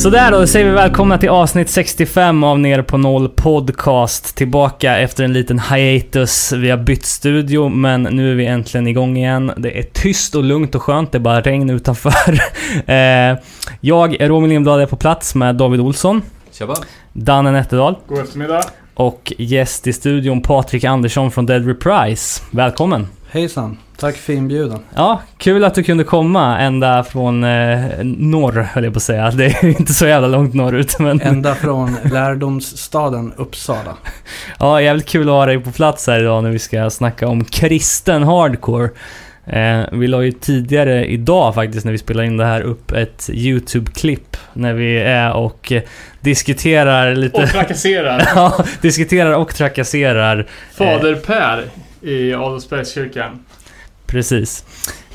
Sådär då, då säger vi välkomna till avsnitt 65 av Ner på Noll Podcast. Tillbaka efter en liten hiatus. Vi har bytt studio, men nu är vi äntligen igång igen. Det är tyst och lugnt och skönt, det är bara regn utanför. eh, jag, Romil Lindblad, är på plats med David Olsson, Tjaba. Danne Nätterdal God eftermiddag. och gäst i studion Patrik Andersson från Dead Reprise. Välkommen! Hejsan, tack för inbjudan. Ja, kul att du kunde komma ända från eh, norr, höll jag på att säga. Det är inte så jävla långt norrut, men... Ända från lärdomsstaden Uppsala. Ja, jävligt kul att ha dig på plats här idag när vi ska snacka om kristen hardcore. Eh, vi la ju tidigare idag faktiskt när vi spelade in det här upp ett YouTube-klipp när vi är och eh, diskuterar lite... Och trakasserar. ja, diskuterar och trakasserar. Fader Per i Adolfsbergskyrkan. Precis.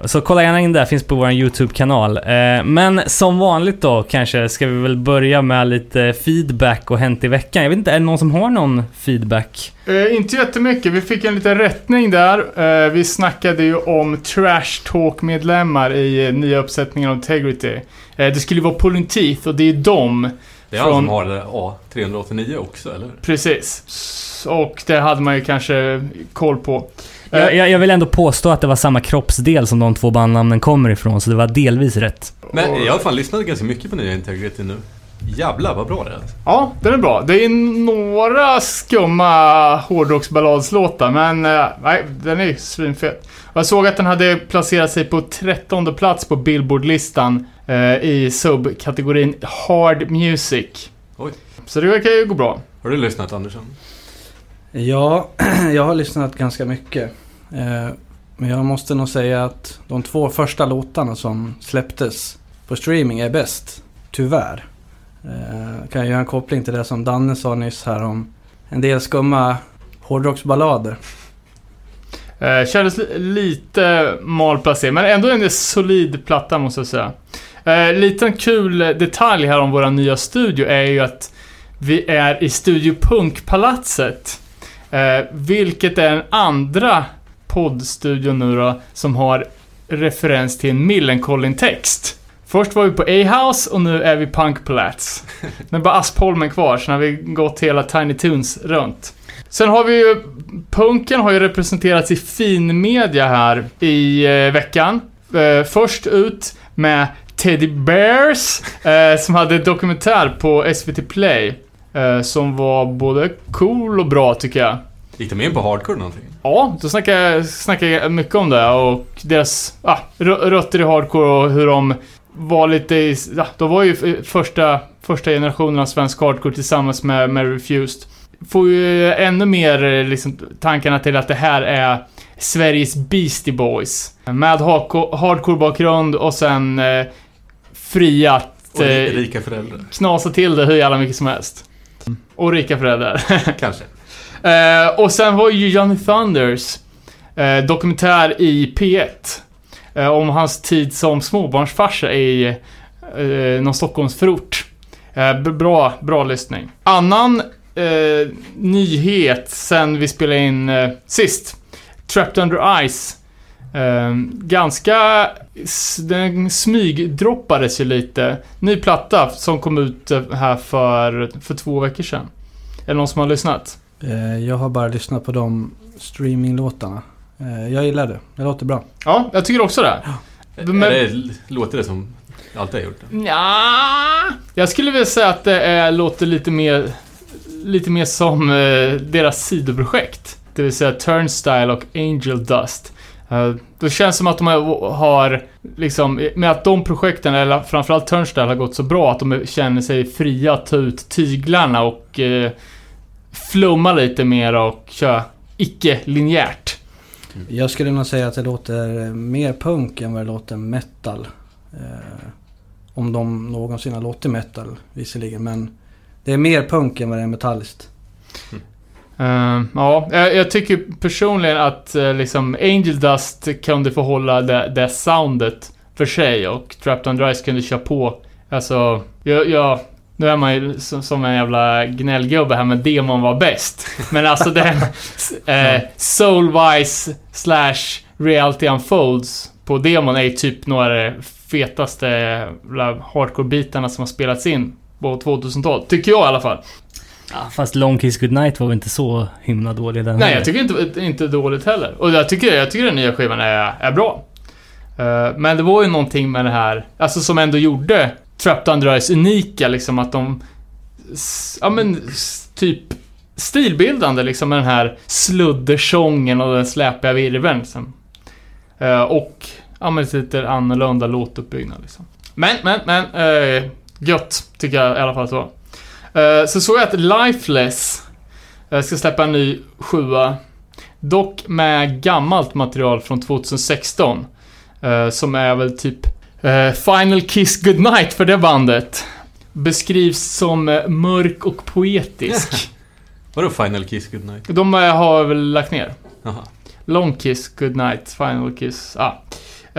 Så kolla gärna in där, finns på vår YouTube-kanal. Eh, men som vanligt då kanske ska vi väl börja med lite feedback och hänt i veckan. Jag vet inte, är det någon som har någon feedback? Eh, inte jättemycket. Vi fick en liten rättning där. Eh, vi snackade ju om Trash Talk-medlemmar i eh, nya uppsättningen av Integrity. Eh, det skulle ju vara Polynteeth och det är de. Det är han Från- som har det A389 också, eller? Precis. Och det hade man ju kanske koll på. Eh, Jag, jag, jag vill ändå påstå att det var samma kroppsdel som de två bandnamnen kommer ifrån, så det var delvis rätt. Men jag har fan lyssnat ganska mycket på nya Integrity nu. Jävlar vad bra det är. Ja, den är bra. Det är några skumma hårdrocksballadslåtar, men eh, nej, den är svinfet. Jag såg att den hade placerat sig på 13 plats på Billboard-listan i subkategorin Hard Music. Oj. Så det verkar ju gå bra. Har du lyssnat Andersson? Ja, jag har lyssnat ganska mycket. Eh, Men jag måste nog säga att de två första låtarna som släpptes på streaming är bäst. Tyvärr. Eh, Kan jag göra en koppling till det som Danne sa nyss här om en del skumma hårdrocksballader. Eh, kändes li- lite malplacerad, men ändå en solid platta måste jag säga. Eh, liten kul detalj här om vår nya studio är ju att vi är i Studio Punk-palatset. Eh, vilket är den andra poddstudion nu då, som har referens till en Millencolin-text. Först var vi på A-House och nu är vi Punk Palats. Nu är bara Aspholmen kvar, så har vi gått hela Tiny Toons runt. Sen har vi ju, punken har ju representerats i finmedia här i eh, veckan. Eh, först ut med Teddy Bears, eh, som hade en dokumentär på SVT Play. Eh, som var både cool och bra tycker jag. Gick de in på hardcore någonting? Ja, då snackar jag, snackar jag mycket om det och deras ah, rö- rötter i hardcore och hur de var lite i, ja, de var ju första, första generationen av svensk hardcore tillsammans med, med Refused. Får ju ännu mer eh, liksom, tankarna till att det här är Sveriges Beastie Boys. Med hardco- hardcore-bakgrund och sen eh, fria att eh, rika föräldrar? knasa till det hur jävla mycket som helst. Och rika föräldrar. Kanske. Eh, och sen var ju Johnny Thunders eh, dokumentär i P1. Eh, om hans tid som småbarnsfarsa i eh, någon Stockholmsförort. Eh, bra, bra lyssning. Annan eh, nyhet sen vi spelade in eh, sist. Trapped Under Ice. Eh, ganska... Den smygdroppades ju lite. Ny platta som kom ut eh, här för, för två veckor sedan. Är det någon som har lyssnat? Eh, Jag har bara lyssnat på de streaminglåtarna. Eh, Jag gillar det. Det låter bra. Ja, jag tycker också det. Men- Är det, låter det som alltid har gjort det? Ja, jag skulle vilja säga att det är, låter lite mer, lite mer som eh, deras sidoprojekt. Det vill säga Turnstyle och Angel Dust. Eh, det känns som att de har, liksom, med att de projekten, eller framförallt Turnstyle, har gått så bra att de känner sig fria att ta ut tyglarna och eh, flumma lite mer och köra icke-linjärt. Jag skulle nog säga att det låter mer punk än vad det låter metal. Eh, om de någonsin har låtit metal visserligen. Men det är mer punk än vad det är metalliskt. Eh, ja, jag, jag tycker personligen att uh, liksom Angel Dust kunde få hålla det, det soundet för sig och Trapped on Ice kunde köra på. Alltså, jag, jag, nu är man ju som, som en jävla gnällgubbe här med demon var bäst. Men alltså den uh, Soulwise slash Reality Unfolds på demon är typ några av de fetaste hardcore-bitarna som har spelats in på 2000-talet. Tycker jag i alla fall. Ja, fast Long Kiss Goodnight var väl inte så himla dålig den Nej, heller. jag tycker inte, inte dåligt heller. Och jag tycker, jag tycker den nya skivan är, är bra. Eh, men det var ju någonting med det här, alltså som ändå gjorde Trapped Under Ice unika, liksom att de... Ja men, typ stilbildande liksom med den här sluddersången och den släpiga virveln. Liksom. Eh, och, ja men lite annorlunda låtuppbyggnad liksom. Men, men, men, eh, gött tycker jag i alla fall att Eh, så såg jag att Lifeless eh, ska släppa en ny sjua. Dock med gammalt material från 2016. eh, som är väl typ Final Kiss Goodnight för det bandet. Beskrivs som mörk och poetisk. Vadå Final Kiss Goodnight? De har väl lagt ner. Jaha. Long Kiss Goodnight, Final Kiss, ja.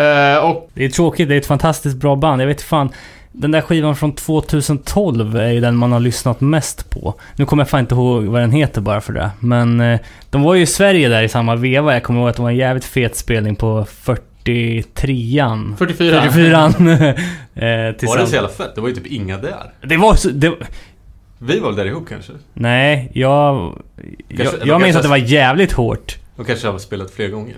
Eh, och Det är tråkigt, det är ett fantastiskt bra band. Jag vet fan. Den där skivan från 2012 är ju den man har lyssnat mest på. Nu kommer jag fan inte ihåg vad den heter bara för det. Men eh, de var ju i Sverige där i samma veva. Jag kommer ihåg att det var en jävligt fet spelning på 43an. 44. 44an. eh, Var det så jävla fett? Det var ju typ inga där. Det var så... Det, Vi var väl där ihop kanske? nej, jag... Jag, Kanske- jag minns kanske- att det var jävligt hårt. De kanske har spelat fler gånger.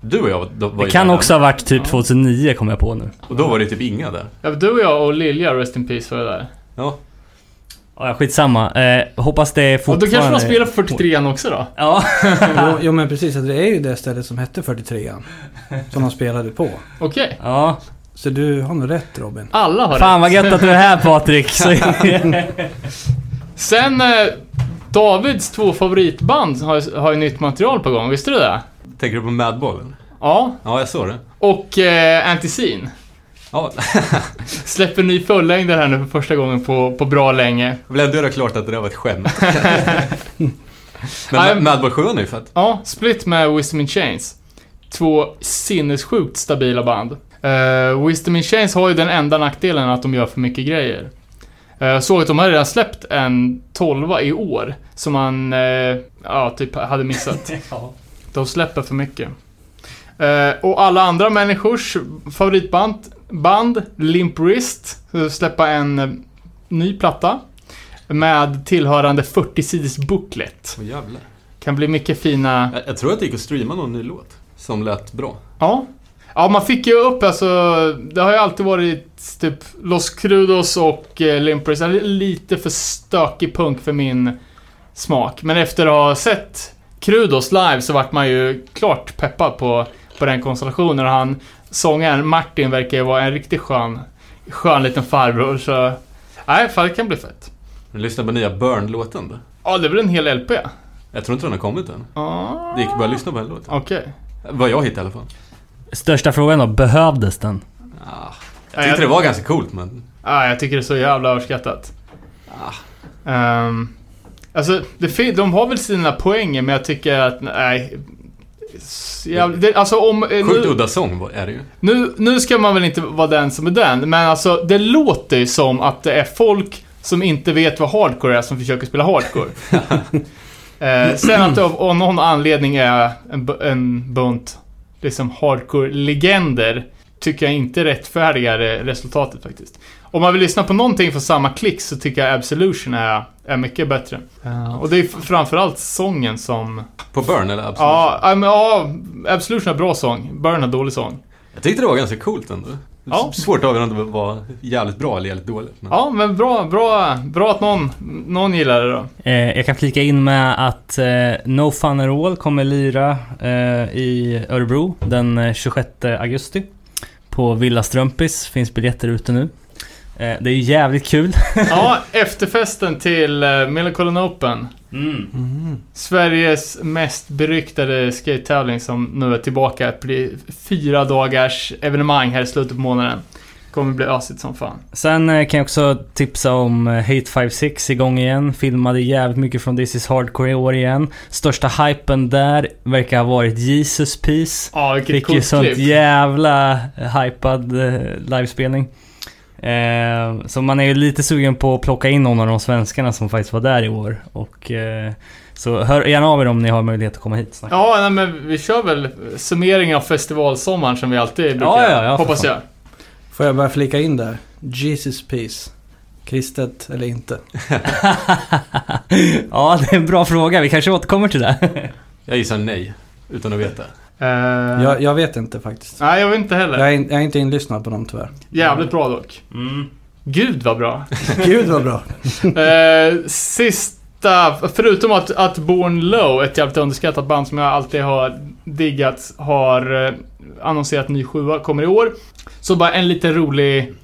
Du och jag var, var Det kan också ha varit typ Ja. 2009 kommer jag på nu. Och då var det typ inga där. Ja, du och jag och Lilja, Rest in Peace, var där. Ja. Ja, skitsamma. Eh, hoppas det är Och då fortfarande... kanske man spelar på 43 också då? Ja. jo, jo men precis, det är ju det stället som hette 43an. Som de spelade på. Okej. ja. Så du har nog rätt Robin. Alla har Fan vad rätt. gött att du är här Patrik. Sen, eh, Davids två favoritband har, har ju nytt material på gång, visste du det? Tänker du på Madballen? Ja. Ja, jag såg det. Och eh, Anticin. Ja, Släpper ny fullängdare här nu för första gången på, på bra länge. jag vill ändå göra klart att det där var ett skämt. Men Madball 7 är ju fett. Ja, Split med Wisdom in Chains. Två sinnessjukt stabila band. Uh, Wisdom in Chains har ju den enda nackdelen att de gör för mycket grejer. Eh, Jag såg att de har redan släppt en 12 i år, som man, eh, ja, typ hade missat. De släpper för mycket. Eh, och alla andra människors favoritband, band, Limp Wrist, släppa en eh, ny platta. Med tillhörande 40-sidis booklet. Åh jävlar. Kan bli mycket fina... Jag, jag tror att det gick att streama någon ny låt. Som lät bra. Ja. Ja, man fick ju upp alltså... Det har ju alltid varit typ Los Crudos och eh, Limp Bizkit. Lite för stökig punk för min smak. Men efter att ha sett Crudos live så vart man ju klart peppad på, på den konstellationen. Och han, sångaren Martin verkar ju vara en riktigt skön, skön liten farbror. Så... Nej, fan det kan bli fett. Du lyssnar på nya Burn-låten då? Ja, det är väl en hel LP? Jag tror inte den har kommit än. Ja. Det gick bara att lyssna på en låt. Okej. Vad jag hittade i alla fall. Största frågan då, behövdes den? Ah, Ja, jag tyckte det var ganska coolt men... Ja, jag tycker det är så jävla överskattat. Ah. Um, alltså, det, de har väl sina poänger, men jag tycker att, nej. Jävla, det, alltså om... eh, Sjukt udda sång är det ju. nu, nu ska man väl inte vara den som är den, men alltså det låter ju som att det är folk som inte vet vad hardcore är som försöker spela hardcore. eh, sen att det av, någon anledning är en, en bunt liksom hardcore-legender tycker jag inte rättfärdigar resultatet faktiskt. Om man vill lyssna på någonting från samma klick så tycker jag Absolution är, är mycket bättre. och det är framförallt sången som... På Burn eller Absolut? Ja, ja, men, ja, Absolution är bra sång. Burn har dålig sång. Jag tyckte det var ganska coolt ändå. Ja. Svårt att avgöra om det var jävligt bra eller jävligt dåligt. Men... Ja, men bra, bra, bra att någon, någon gillar det då. Eh, jag kan flika in med att eh, No Fun At All kommer lira eh, i Örebro den eh, 26 augusti. På Villa Strumpis, finns biljetter ute nu. Eh, det är ju jävligt kul. Ja, efterfesten till uh, Millencolin Open. Mm. Sveriges mest beryktade skate-tävling som nu är tillbaka. Det blir fyra dagars evenemang här i slutet på månaden. Kommer bli ösigt som fan. Sen eh, kan jag också tipsa om eh, Hate 56 igång igen. Filmade jävligt mycket från This is Hardcore i år igen. Största hypen där verkar ha varit Jesus Peace. Ja, vilket Fick ju sånt klipp. jävla eh, hypad eh, livespelning. Eh, så man är ju lite sugen på att plocka in någon av de svenskarna som faktiskt var där i år. Och, eh, så hör gärna av er om ni har möjlighet att komma hit och snacka. Ja, nej, men vi kör väl summering av festivalsommaren som vi alltid brukar. Ja, ja, ja, hoppas jag. Får jag bara flika in där? Jesus peace. Kristet eller inte? ja, det är en bra fråga. Vi kanske återkommer till det. Jag gissar nej, utan att veta. Eh, Jag, jag vet inte faktiskt. Nej, jag vet inte heller. Jag är, jag är inte inlyssnad på dem tyvärr. Jävligt bra dock. Mm. Gud vad bra. Gud vad bra. Eh, sista, förutom att, att Born Low, ett jävligt underskattat band som jag alltid har diggat, har eh, annonserat ny sjua, kommer i år. Så bara en lite rolig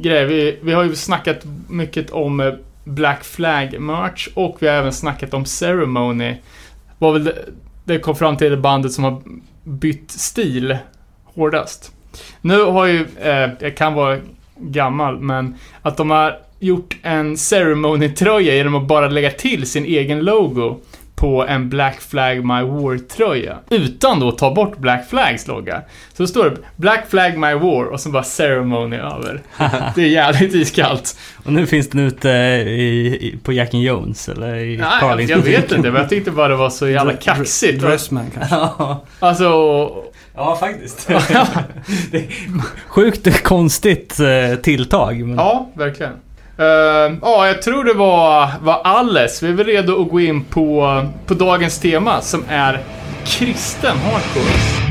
grej. Vi, vi har ju snackat mycket om Black Flag merch och vi har även snackat om Ceremony. Var väl det, kom fram till det bandet som har bytt stil hårdast. Nu har ju, eh, jag kan vara gammal, men att de har gjort en ceremony-tröja genom att bara lägga till sin egen logo på en Black Flag My War-tröja. Utan då att ta bort Black Flags logga. Så då står det Black Flag My War och så bara ceremony över. Det är jävligt iskallt. Och nu finns den ute i, i, på Jack and Jones eller i Nej, Carlings jag vet inte, men jag tyckte bara det var så jävla kaxigt. Dressman kanske. Ja, Alltså, ja, faktiskt. sjukt konstigt eh, tilltag. Men... ja, verkligen. Ehm, ja, jag tror det var, var alles. Vi är väl redo att gå in på, på dagens tema som är kristen hardcore.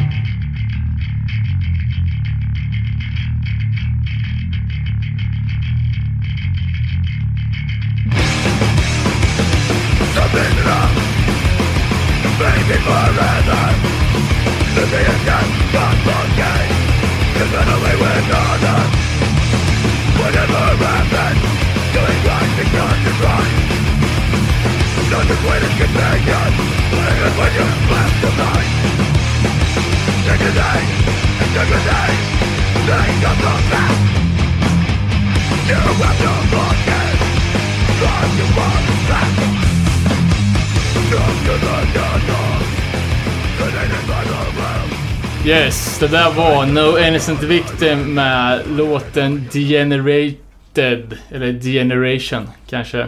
Yes, det där var No Innocent Victim med låten Degenerated, eller Degeneration kanske.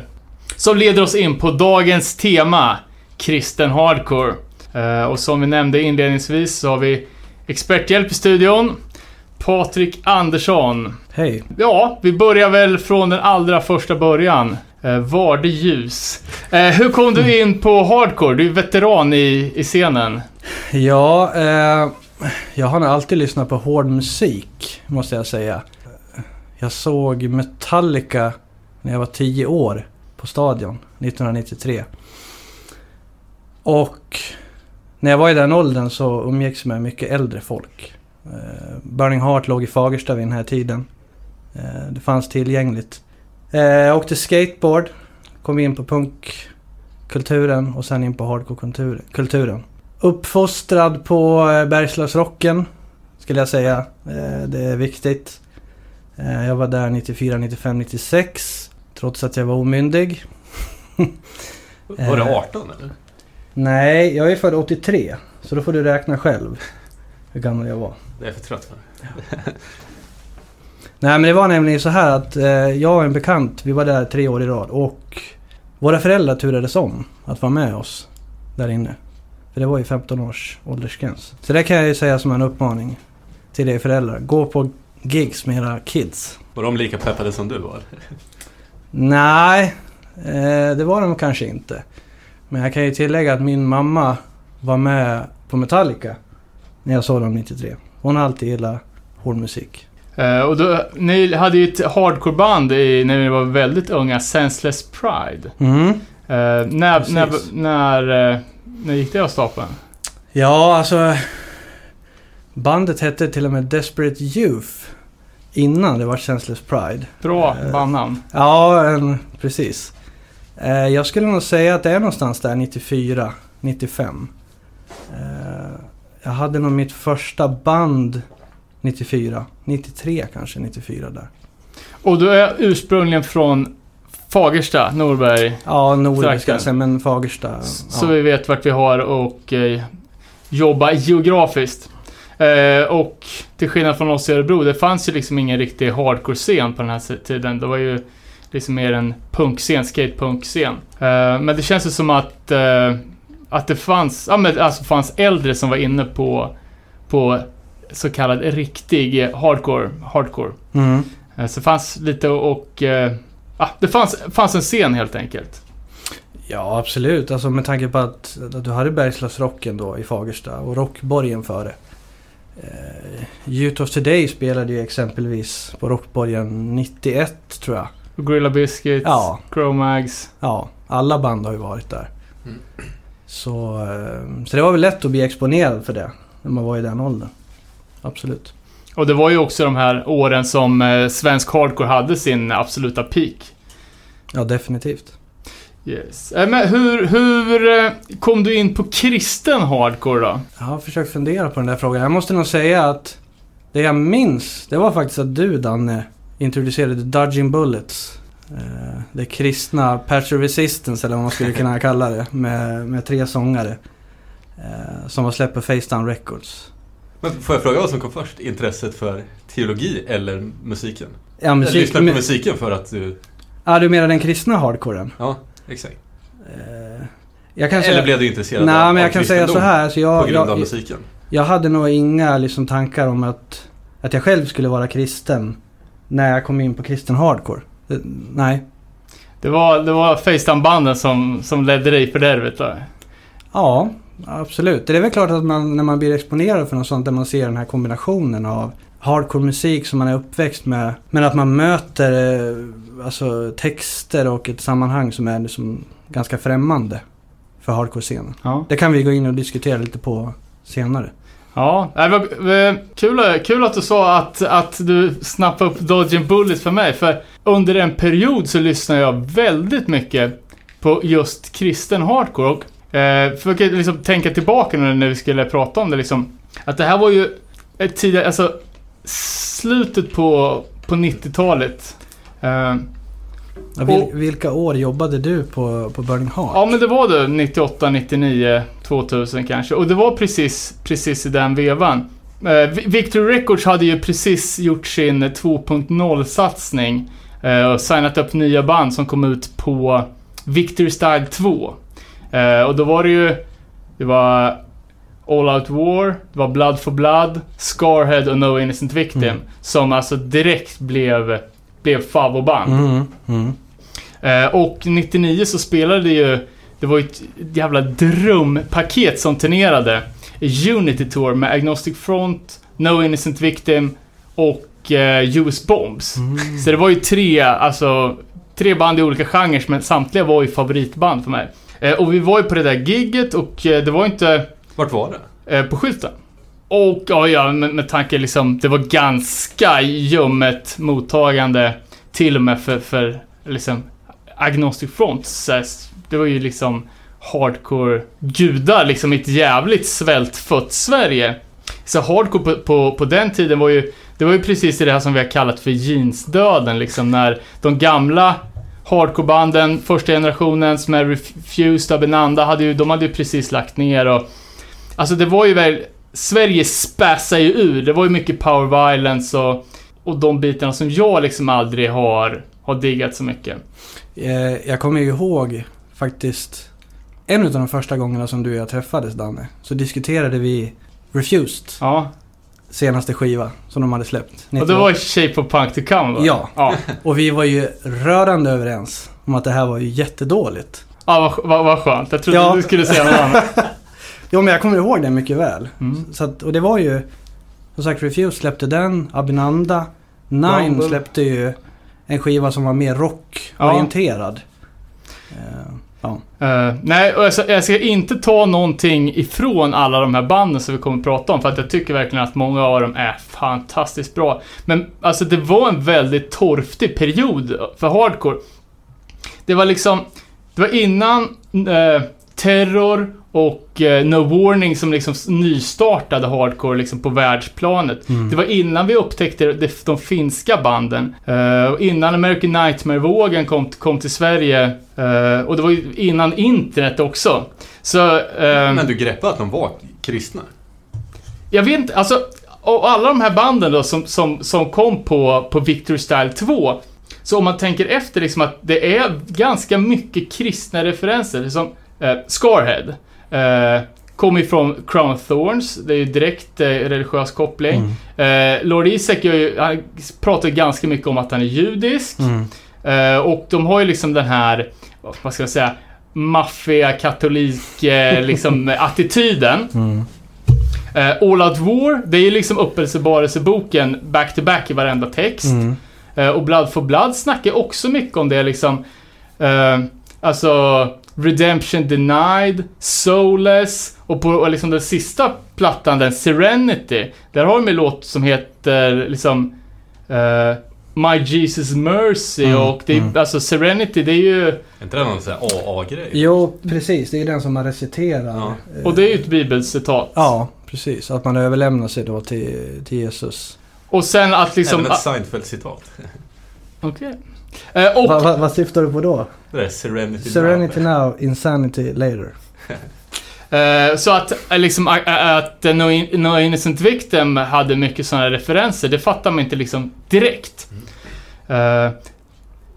Som leder oss in på dagens tema, kristen hardcore. Eh, och som vi nämnde inledningsvis så har vi experthjälp i studion. Patrik Andersson. Hej. Ja, vi börjar väl från den allra första början. Eh, var det ljus? Eh, hur kom du in på hardcore? Du är veteran i, i scenen. Ja, eh, jag har nog alltid lyssnat på hård musik, måste jag säga. Jag såg Metallica när jag var 10 år på Stadion 1993. Och när jag var i den åldern så umgicks jag med mycket äldre folk. Eh, Burning Heart låg i Fagersta vid den här tiden. Eh, det fanns tillgängligt. Eh, jag åkte skateboard, kom in på punkkulturen och sen in på hardcore-kulturen. Uppfostrad på eh, Bergslagsrocken, skulle jag säga. Eh, det är viktigt. Eh, jag var där 94, 95, 96. Trots att jag var omyndig. Var det Eh. 18 eller? Nej, jag är född 83. Så då får du räkna själv hur gammal jag var. Det är för trött för. Nej men det var nämligen så här att eh, jag och en bekant, vi var där tre år i rad och våra föräldrar turades om att vara med oss där inne. För det var ju 15 års åldersgräns. Så det kan jag ju säga som en uppmaning till er föräldrar. Gå på gigs med era kids. Var de lika peppade som du var? Nej, eh, det var de kanske inte. Men jag kan ju tillägga att min mamma var med på Metallica när jag såg dem 93. Hon har alltid gillat hård musik. Eh, och då, ni hade ju ett hardcoreband i, när ni var väldigt unga, Senseless Pride. Mm. Eh, när, Precis. när, när, när gick det av stapeln? Ja, alltså... Bandet hette till och med Desperate Youth innan det var Senseless Pride. Bra Eh, bandnamn. Ja, en, precis. Eh, jag skulle nog säga att det är någonstans där 94, 95. Eh, jag hade nog mitt första band 94, 93 kanske, 94 där. Och du är ursprungligen från Fagersta, Norberg. Ja, Nordiska, Trakten. sen men Fagersta. Så ja. vi vet vart vi har och eh, jobba geografiskt. Eh, och till skillnad från oss i Örebro, det fanns ju liksom ingen riktig hardcore-scen på den här tiden. Det var ju liksom mer en punkscen, skatepunk-scen. Eh, men det känns ju som att, eh, att det fanns, ja men alltså fanns äldre som var inne på, på så kallad riktig hardcore. hardcore. Mm. Eh, Så det fanns lite och... eh, Ja, det fanns, fanns en scen helt enkelt. Ja, absolut. Alltså med tanke på att, att du hade Bergslagsrocken då i Fagersta och Rockborgen före. Eh, Youth of Today spelade ju exempelvis på Rockborgen 91 tror jag. Gorilla Biscuits, Ja. Cro-Mags. Ja, alla band har ju varit där. Mm. Så, eh, så det var väl lätt att bli exponerad för det när man var i den åldern. Absolut. Och det var ju också de här åren som eh, svensk hardcore hade sin absoluta peak. Ja, definitivt. Yes. Eh, Men hur, hur eh, kom du in på kristen hardcore då? Jag har försökt fundera på den där frågan. Jag måste nog säga att det jag minns, det var faktiskt att du Danne introducerade Dodging Bullets. Eh, det kristna Patch of Resistance eller vad man skulle kunna kalla det. Med, med tre sångare. Eh, som var släppt på Facedown Records. Men får jag fråga vad som kom först? Intresset för teologi eller musiken? Ja, Jag musik, lyssnar på mu- musiken för att du... Ja, du menar den kristna hardcoren? Ja, exakt. Eh, jag kan Eller säga... blev du intresserad Nej, av men av jag kan säga så här. Så jag, På grund av jag, musiken? jag hade nog inga liksom, tankar om att, att jag själv skulle vara kristen. När jag kom in på kristen hardcore. Det, nej. Det var, det var Facedown-banden som, som ledde dig i fördärvet då. Ja, absolut. Det är väl klart att man, när man blir exponerad för något sånt, där man ser den här kombinationen av hardcore musik som man är uppväxt med, men att man möter eh, alltså, texter och ett sammanhang som är liksom ganska främmande för hardcore-scenen. Ja. Det kan vi gå in och diskutera lite på senare. Ja, det var eh, kul, kul att du sa att, att du snappade upp Dodging Bullets för mig. För under en period så lyssnade jag väldigt mycket på just kristen hardcore. Och eh, försöker liksom tänka tillbaka nu när vi skulle prata om det liksom. Att det här var ju ett tidigare, alltså slutet på, på 90-talet. Eh, vil, vilka år jobbade du på, på Burning Heart? Ja, men det var det. 98, 99, 2000 kanske. Och det var precis, precis i den vevan. Eh, Vi- Victory Records hade ju precis gjort sin 2.0-satsning eh, och signat upp nya band som kom ut på Victory Style 2. Eh, och då var det ju... Det var All Out War, det var Blood for Blood, Scarhead och No Innocent Victim. Mm. Som alltså direkt blev, blev favoritband. Mm, mm. Eh, och 99 så spelade det ju, det var ju ett jävla drumpaket som turnerade. Unity Tour med Agnostic Front, No Innocent Victim och eh, US Bombs. Mm. Så det var ju tre, alltså, tre band i olika genrer, men samtliga var ju favoritband för mig. Eh, och vi var ju på det där gigget och eh, det var inte vart var det? eh, på skylten. Och ja, ja med, med tanke liksom, det var ganska ljummet mottagande till och med för, för liksom Agnostic Front. Så det var ju liksom hardcore gudar liksom i ett jävligt svältfött Sverige. Så hardcore på, på, på den tiden var ju, det var ju precis det här som vi har kallat för jeansdöden liksom när de gamla hardcorebanden, första generationens med Refused, Abenanda, hade ju, de hade ju precis lagt ner och Alltså det var ju väl, Sverige späsade ju ur. Det var ju mycket power violence och, och de bitarna som jag liksom aldrig har, har diggat så mycket. Eh, jag kommer ju ihåg faktiskt en av de första gångerna som du och jag träffades Danne. Så diskuterade vi Refused, Ja, senaste skiva som de hade släppt. och det var Shape of Punk to Come va? Ja. Ja, Och vi var ju rörande överens om att det här var ju jättedåligt. ja vad, vad, vad skönt. Jag trodde Ja. du skulle säga något annat. Jo men jag kommer ihåg det mycket väl. Mm. Så att, och det var ju, som sagt Refused släppte den, Abinanda, Nine Rumble. släppte ju en skiva som var mer rockorienterad. Eh, ja. Eh, nej, och jag ska, jag ska inte ta någonting ifrån alla de här banden som vi kommer att prata om, för att jag tycker verkligen att många av dem är fantastiskt bra. Men alltså det var en väldigt torftig period för hardcore. Det var liksom, det var innan eh, Terror och eh, No Warning som liksom nystartade hardcore liksom på världsplanet. Mm. Det var innan vi upptäckte de, de finska banden. eh, och innan American Nightmare-vågen kom, kom till Sverige. eh, och det var ju innan internet också. Så... eh, Men du greppade att de var kristna? jag vet inte, alltså och alla de här banden då som, som, som kom på, på Victory Style 2. Så om man tänker efter liksom att det är ganska mycket kristna referenser. Som eh, Scarhead. Eh, kommer ifrån Crown Thorns. Det är ju direkt eh, religiös koppling. Mm. Eh, Lord Isaac ju, han pratar ganska mycket om att han är judisk. Mm. Eh, och de har ju liksom den här, vad ska jag säga, maffia, katolik, eh, liksom attityden. Mm. Eh, All Out War, det är ju liksom uppenbarelseboken back to back i varenda text. Mm. Och Blood for Blood snackar också mycket om det liksom. Alltså Redemption Denied, Soulless och på och liksom den sista plattan, den Serenity. Där har de en låt som heter liksom eh, My Jesus Mercy Mm, och det är, mm. alltså Serenity det är ju, Är inte det någon sån här AA-grej? Jo, precis. Det är den som man reciterar. Ja. Eh, och det är ju ett bibelcitat. Ja, precis. Att man överlämnar sig då till, till Jesus. Och sen att liksom... Även ett Seinfeld-citat. Okej. Eh, och Va, va, vad syftar du på då? Det där Serenity, Serenity Now. now, insanity later. Eh, så att eh, liksom att no, In- no Innocent Victim hade mycket sådana referenser, det fattar man inte liksom direkt. Eh,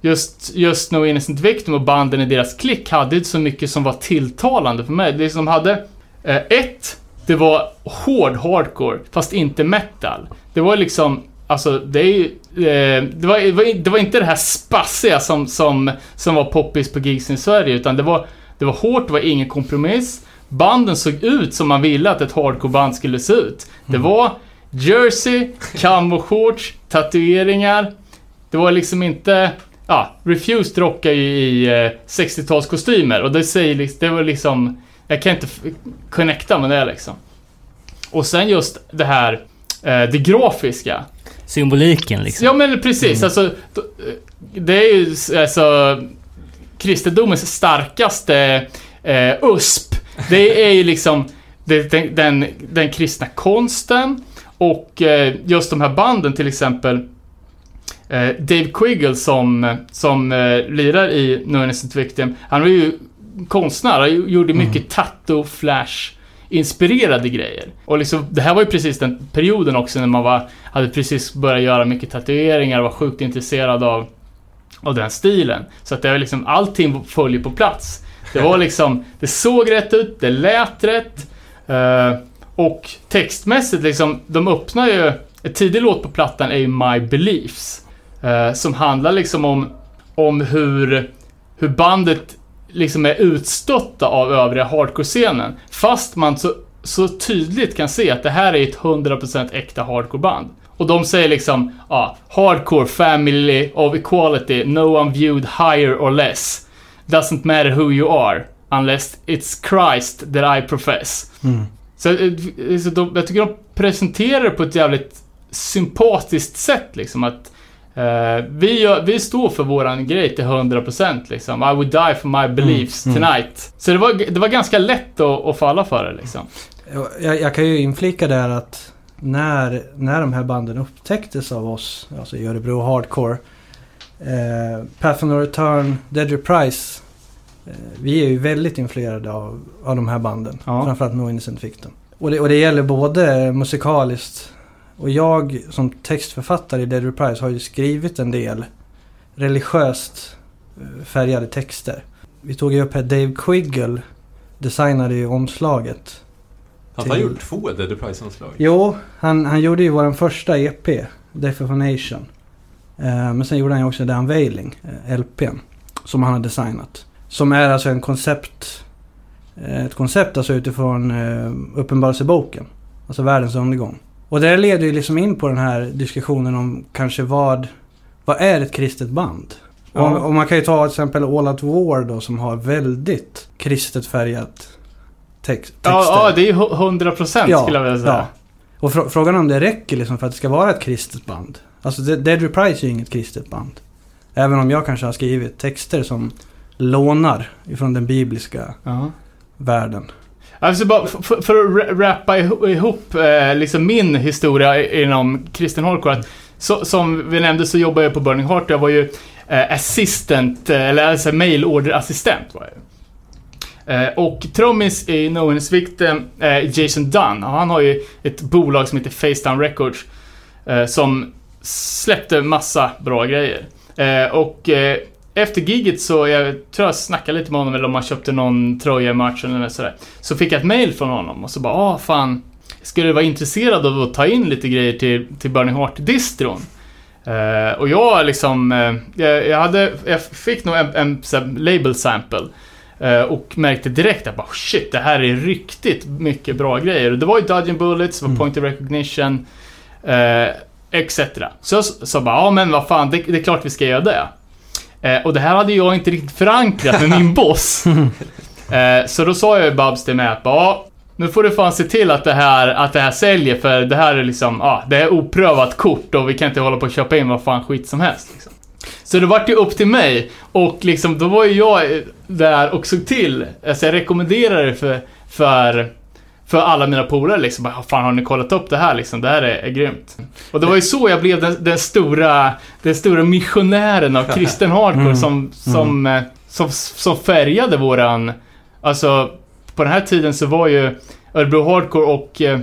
just, just No Innocent Victim och banden i deras klick hade inte så mycket som var tilltalande för mig. Det som hade eh, ett, det var hård hardcore, fast inte metal. Det var liksom, alltså det är ju, eh, det, var, det, var, inte det här spassiga som, som, som var poppis på gigs i Sverige, utan det var, det var hårt, det var ingen kompromiss. Banden såg ut som man ville att ett hardcore-band skulle se ut. Det var jersey, camo-shorts, tatueringar. Det var liksom inte... Ja, Refused rockar ju i eh, 60-talskostymer och det säger det var liksom... Jag kan inte connecta med det liksom. Och sen just det här, eh, det grafiska. Symboliken liksom. Ja men precis, alltså... då- Det är ju alltså... Kristendomens starkaste eh, USP. Det är ju liksom det, den, den, den kristna konsten och eh, just de här banden till exempel eh, Dave Quiggle som, som eh, lirar i No Innocent Victim, han var ju konstnär, han gjorde mycket tattoo, flash inspirerade grejer. Och liksom, det här var ju precis den perioden också när man var, hade precis börjat göra mycket tatueringar och var sjukt intresserad av, av den stilen. Så att det var liksom, allting följer på plats. Det var liksom, det såg rätt ut, det lät rätt. eh, och textmässigt liksom, de öppnar ju, ett tidig låt på plattan är ju My Beliefs. eh, som handlar liksom om, om hur, hur bandet liksom är utstötta av övriga hardcore-scenen. Fast man så, så tydligt kan se att det här är ett 100% äkta hardcore-band. Och de säger liksom, ja, hardcore family of equality, no one viewed higher or less. Doesn't matter who you are, unless it's Christ that I profess. Mm. Så, eh, så de, jag tycker de presenterar det på ett jävligt sympatiskt sätt liksom att eh, vi, vi står för våran grej till 100% liksom. I would die for my beliefs Mm, mm. tonight. Så det var, det var ganska lätt att, att falla för det liksom. Jag, jag kan ju inflika där att när, när de här banden upptäcktes av oss, alltså i Örebro Hardcore, eh, Path of No Return, Dead Reprise, eh, vi är ju väldigt influerade av, av de här banden. Ja. Framförallt No Innocent Victim. Och det, och det gäller både musikaliskt och jag som textförfattare i Dead Reprise har ju skrivit en del religiöst eh, färgade texter. Vi tog ju upp här Dave Quiggle designade ju omslaget Han har till- gjort två Dead Reprise-anslag. Jo, han, han gjorde ju vår första EP, Death of a Nation. Eh, men sen gjorde han ju också The Unveiling, eh, LPn, som han har designat. Som är alltså en koncept, ett koncept alltså utifrån Uppenbarelseboken. Alltså världens undergång. Och det leder ju liksom in på den här diskussionen om kanske vad, vad är ett kristet band? Ja. Och, och man kan ju ta till exempel All Out War då som har väldigt kristet färgat text, texter. Ja, ja, det är ju hu- 100% Ja, skulle jag vilja säga. Och frå- frågan är om det räcker liksom för att det ska vara ett kristet band. Alltså De- Dead Reprise är ju inget kristet band. Även om jag kanske har skrivit texter som lånar ifrån den bibliska Ja. världen. Alltså bara för, för- att rappa ihop, eh, liksom min historia inom kristen hardcore. Att, så, som vi nämnde så jobbar jag på Burning Heart. Jag var ju eh, assistant, eh, eller alltså mail order assistent var jag. Eh, och trummis i No One's Victim eh, Jason Dunn. Han har ju ett bolag som heter Facedown Records. Eh, som släppte massa bra grejer. Eh, och eh, efter giget så, jag tror jag snackade lite med honom eller om han köpte någon tröja i matchen eller sådär. Så fick jag ett mail från honom och så bara, ah fan. Skulle du vara intresserad av att ta in lite grejer till, till Burning Heart-distron? Eh, och jag liksom, eh, jag, jag, hade, jag fick nog en, en, label sample. Eh, och märkte direkt att bara, shit, det här är riktigt mycket bra grejer. Och det var ju Dodging Bullets, det var Mm. Point of Recognition, etc. Så jag sa bara, ja men vad fan, det, det är klart vi ska göra det. Eh, och det här hade jag inte riktigt förankrat med min boss. Eh, så då sa jag ju Babs till mig att ja, nu får du fan se till att det här, att det här säljer för det här är liksom, ja, det är oprövat kort och vi kan inte hålla på och köpa in vad fan skit som helst. Liksom. Så det vart ju upp till mig och liksom, då var ju jag eh, där och såg till, alltså jag rekommenderade det för, för för alla mina polare liksom, bara, fan har ni kollat upp det här liksom? Det här är, är grymt. Och det var ju så jag blev den, den stora, den stora missionären av kristen hardcore Mm. som, som, eh, som, som färgade våran, alltså på den här tiden så var ju Örebro Hardcore och, eh,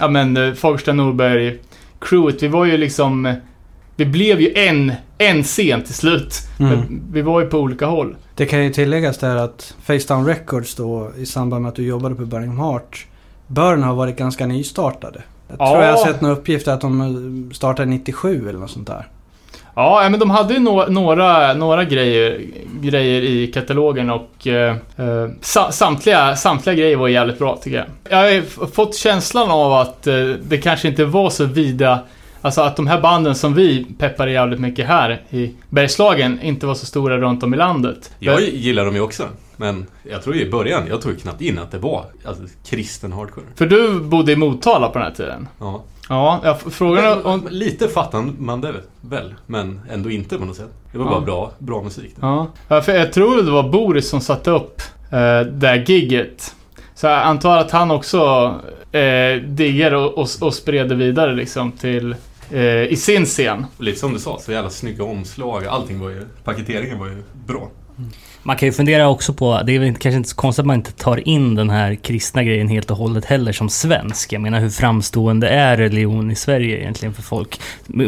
ja men eh, Fagersta Norberg crewet, vi var ju liksom, eh, vi blev ju en, en scen till slut. Mm. Vi var ju på olika håll. Det kan ju tilläggas där att Facedown Records då i samband med att du jobbade på Birmingham Heart bör ha varit ganska nystartade. Jag Ja. tror jag har sett några uppgifter att de eh, startade 97 eller något sånt där. Ja, men de hade ju no några, några grejer, grejer i katalogen och eh, eh, sa samtliga, samtliga grejer var jävligt bra tycker jag. Jag har fått känslan av att eh, det kanske inte var så vida Alltså att de här banden som vi peppade jävligt mycket här i Bergslagen inte var så stora runt om i landet. Jag gillar dem ju också. Men jag tror i början, jag tog knappt in att det var alltså, kristen hardcore. För du bodde i Motala på den här tiden. Ja. Ja, frågan är om... Lite fattar man det väl, men ändå inte på något sätt. Det var Ja. bara bra, bra musik. Ja, Ja, för jag tror det var Boris som satte upp eh, det här gigget. Så jag antar att han också eh, diggar och, och, och spred det vidare liksom till eh, i sin scen. Och lite som du sa, så jävla snygga omslag. Allting var ju, paketeringen var ju bra. Man kan ju fundera också på, det är väl inte- kanske inte så konstigt att man inte tar in den här kristna grejen helt och hållet heller som svensk. Jag menar hur framstående är religion i Sverige egentligen för folk?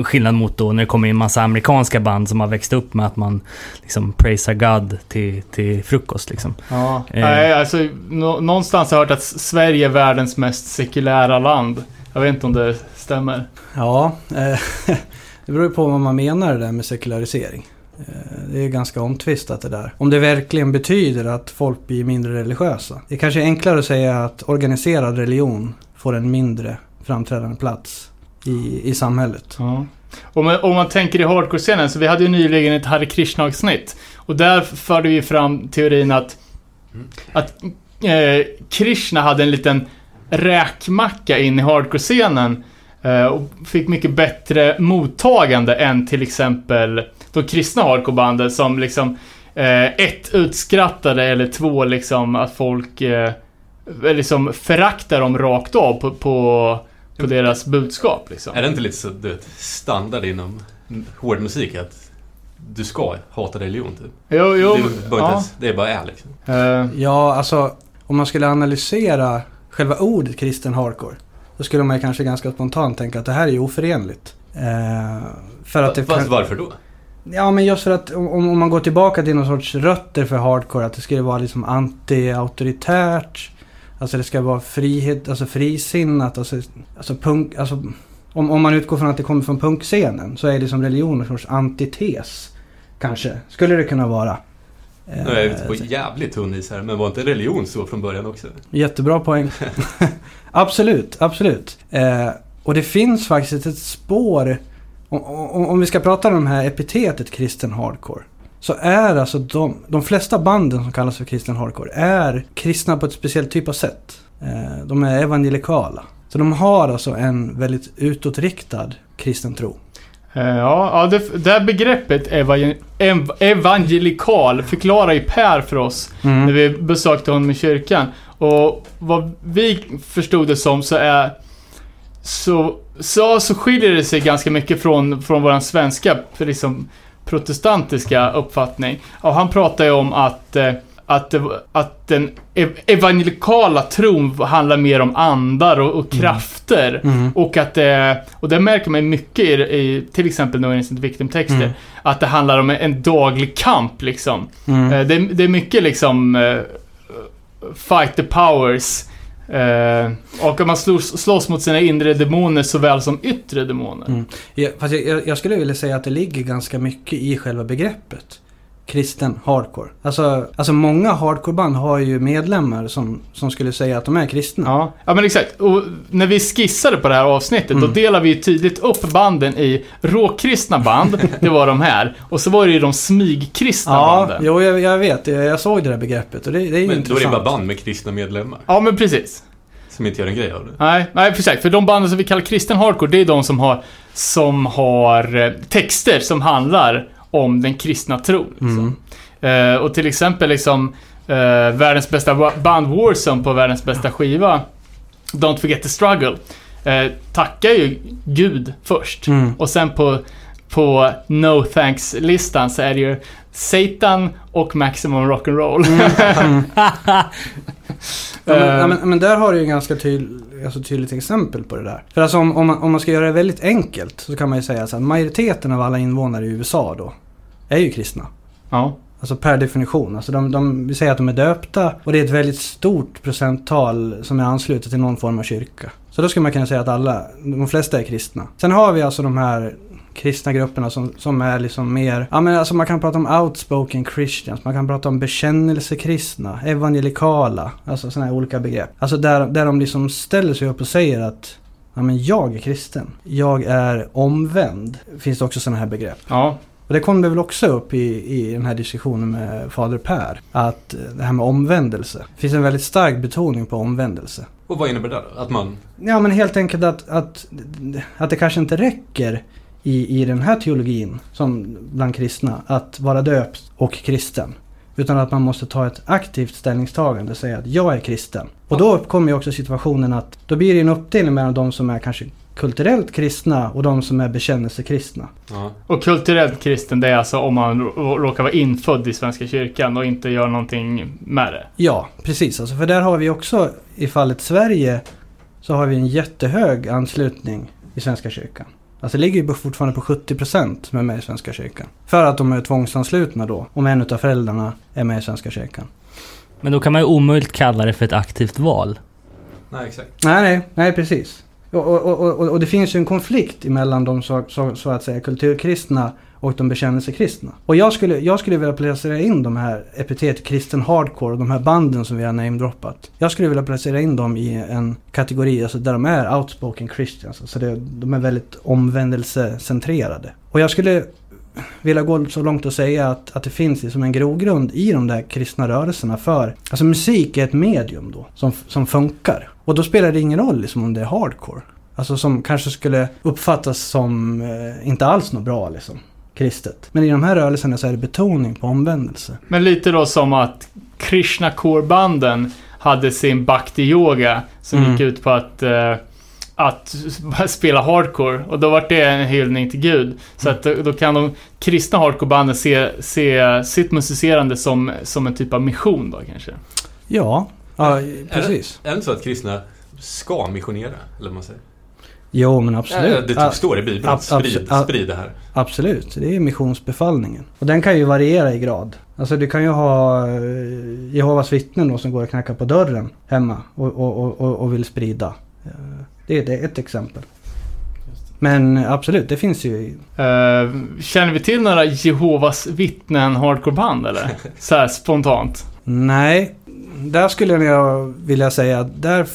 Skillnad mot då när det kommer in massa amerikanska band som har växt upp med att man liksom praisar God till, till frukost liksom. Ja. Eh. Nej, alltså, nå- någonstans har jag hört att Sverige är världens mest sekulära land. Jag vet inte om det stämmer. Ja, eh, det beror ju på vad man menar det där med sekularisering. Eh, Det är ganska omtvistat det där. Om det verkligen betyder att folk blir mindre religiösa. Det är kanske är enklare att säga att organiserad religion får en mindre framträdande plats i, i samhället. Ja. Om man, om man tänker i hardcore-scenen, så vi hade ju nyligen ett Hare Krishna-avsnitt. Och där förde vi fram teorin att, att eh, Krishna hade en liten räkmacka in i hardcore-scenen. Eh, och fick mycket bättre mottagande än till exempel de kristna hardcore-banden som liksom eh, ett utskrattade eller två liksom att folk eh, liksom föraktar dem rakt av på, på, på deras budskap liksom. Är det inte lite så, du vet, standard inom hård musik att du ska hata religion typ? Jo, jo. det, är ja. det är bara är liksom. Eh, Ja, alltså om man skulle analysera själva ordet kristen hardcore. Då skulle man ju kanske ganska spontant tänka att det här är ju oförenligt. Eh, för att det Fast kan- varför då? Ja, men just för att om, om man går tillbaka till någon sorts rötter för hardcore, att det skulle vara liksom anti-auktoritärt. Alltså det ska vara frihet, alltså frisinnat, alltså, alltså punk, alltså om, om man utgår från att det kommer från punkscenen så är det som religion en sorts antites. Kanske, skulle det kunna vara. Nu är jag ute på jävligt tunn is här, men var inte religion så från början också? Jättebra poäng. absolut, absolut. Eh, och det finns faktiskt ett spår. Om vi ska prata om det här epitetet kristen hardcore. Så är alltså de, de flesta banden som kallas för kristen hardcore är kristna på ett speciellt typ av sätt. Eh, de är evangelikala. Så de har alltså en väldigt utåtriktad kristen tro. Eh, ja, det, det här begreppet evan, ev, evangelikal förklarar ju Per för oss när vi besökte honom i kyrkan. Och vad vi förstod det som så är så, så, så skiljer det sig ganska mycket från, från våran svenska liksom, protestantiska uppfattning. Och han pratar ju om att, eh, att, att den ev- evangelikala tron handlar mer om andar och, och krafter. Mm. Och att det, och det märker man mycket i, i till exempel No Innocent Victim-texter. Mm. Att det handlar om en, daglig kamp liksom. Mm. Eh, Det, det är mycket liksom eh, fight the powers. Eh, och att man slåss, slåss mot sina inre demoner såväl som yttre demoner. Mm. Ja, fast jag, jag skulle vilja säga att det ligger ganska mycket i själva begreppet. Kristen hardcore. Alltså, alltså många hardcoreband har ju medlemmar som, som skulle säga att de är kristna. Ja, ja men exakt. Och när vi skissade på det här avsnittet, då Mm. delade vi ju tydligt upp banden i råkristna band, det var de här. Och så var det ju de smygkristna Ja, banden. jo, jag, jag vet. Jag, jag såg det där begreppet och det, det är ju Men då är det intressant. bara band med kristna medlemmar. Ja, men precis. Som inte gör en grej av det. Nej, nej precis. För de banden som vi kallar kristen hardcore, det är de som har, som har eh, texter som handlar om den kristna tron. Liksom. Mm. Eh, och till exempel liksom eh, världens bästa band Warzone på världens bästa skiva, Don't Forget the Struggle, eh, tackar ju Gud först. Mm. Och sen på, på No Thanks-listan så är det ju Satan och Maximum Rock'n'Roll. Mm. Ja, men, Eh, ja, men, men där har du ju ganska tydl, alltså tydligt exempel på det där. För alltså om, om, man, om man ska göra det väldigt enkelt så kan man ju säga att majoriteten av alla invånare i USA då är ju kristna. ja. Alltså per definition. Alltså de, de, vi säger att de är döpta och det är ett väldigt stort procenttal som är anslutet till någon form av kyrka. Så då skulle man kunna säga att alla, de flesta är kristna. Sen har vi alltså de här kristna grupperna som, som är liksom mer, ja men alltså man kan prata om outspoken christians, man kan prata om bekännelsekristna, evangelikala, alltså sådana här olika begrepp. Alltså där, där de liksom ställer sig upp och säger att Ja men jag är kristen. Jag är omvänd. Finns det också sådana här begrepp. ja. Och det kom det väl också upp i, i den här diskussionen med Fader Per. Att det här med omvändelse. Det finns en väldigt stark betoning på omvändelse. Och vad innebär det då? Att man... Ja men helt enkelt att, att, att det kanske inte räcker i, i den här teologin som bland kristna att vara döpt och kristen. Utan att man måste ta ett aktivt ställningstagande och säga att jag är kristen. Och då uppkommer ju också situationen att då blir det en uppdelning mellan de som är kanske kulturellt kristna och de som är bekännelsekristna. Ja. Och kulturellt kristen, det är alltså om man rå- råkar vara infödd i Svenska kyrkan och inte gör någonting med det. Ja, precis. Alltså, för där har vi också, i fallet Sverige, så har vi en jättehög anslutning i Svenska kyrkan. Alltså det ligger ju fortfarande på 70% som är med i Svenska kyrkan. För att de är tvångsanslutna då, om en av föräldrarna är med i Svenska kyrkan. Men då kan man ju omöjligt kalla det för ett aktivt val. Nej, exakt. Nej, nej, nej precis. Och, och, och, och, och det finns ju en konflikt mellan de så, så, så att säga kulturkristna och de bekännelsekristna. Och jag skulle, jag skulle vilja placera in de här epitet kristen hardcore och de här banden som vi har namedroppat. Jag skulle vilja placera in dem i en kategori alltså där de är outspoken christians. Alltså det, de är väldigt omvändelsecentrerade. Och jag skulle vilja gå så långt och säga att, att det finns liksom en grogrund i de där kristna rörelserna för... Alltså musik är ett medium då, som, som funkar. Och då spelar det ingen roll liksom om det är hardcore. Alltså som kanske skulle uppfattas som eh, inte alls något bra liksom, kristet. Men i de här rörelserna så är det betoning på omvändelse. Men lite då som att Krishna Core-banden hade sin Bhakti-yoga som Mm. gick ut på att, eh, att spela hardcore. Och då var det en hyllning till Gud. Så att då, kan de kristna hardcore-banden se, se sitt musicerande som, som en typ av mission då kanske. Ja, ja precis. Är det inte så att kristna ska missionera? Eller vad man säger? Jo men Ja, absolut. det typ står i Bibeln. ab- Sprid, sprid det här. Absolut, det är missionsbefallningen. Och den kan ju variera i grad. Alltså du kan ju ha eh, Jehovas vittnen då som går och knackar på dörren hemma och, och, och, och, vill sprida. Eh, Det är, det är ett exempel. Men absolut, det finns ju... Eh, känner vi till några Jehovas vittnen hardcore-band eller? Så här spontant. Nej, där skulle jag vilja säga att där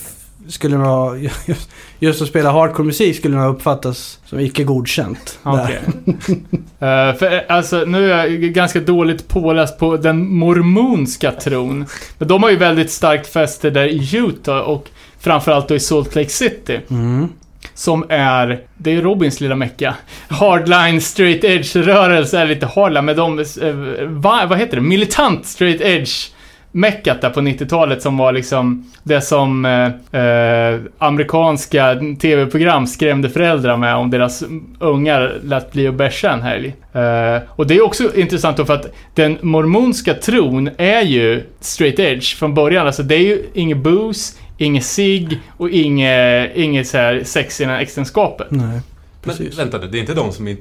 skulle nog just, just att spela hardcore musik skulle nog uppfattas som icke godkänt. där. Okej. Eh, för eh, alltså, nu är jag ganska dåligt påläst på den mormonska tron. Men de har ju väldigt starkt fäste där i Utah och framförallt då i Salt Lake City. Mm. Som är, det är Robins lilla mecka. Hardline straight edge-rörelse är lite hardline, men de, eh, va, vad heter det? Militant straight edge meckat där på 90-talet som var liksom det som eh, eh, amerikanska tv-program skrämde föräldrar med om deras ungar lät bli att bärsa en helg. Eh, och det är också intressant då för att den mormonska tron är ju straight edge från början. Alltså det är ju inget booze, inget sig och inget, inget så här sex innan äktenskapet. Nej, Men precis. vänta nu, det är inte de som.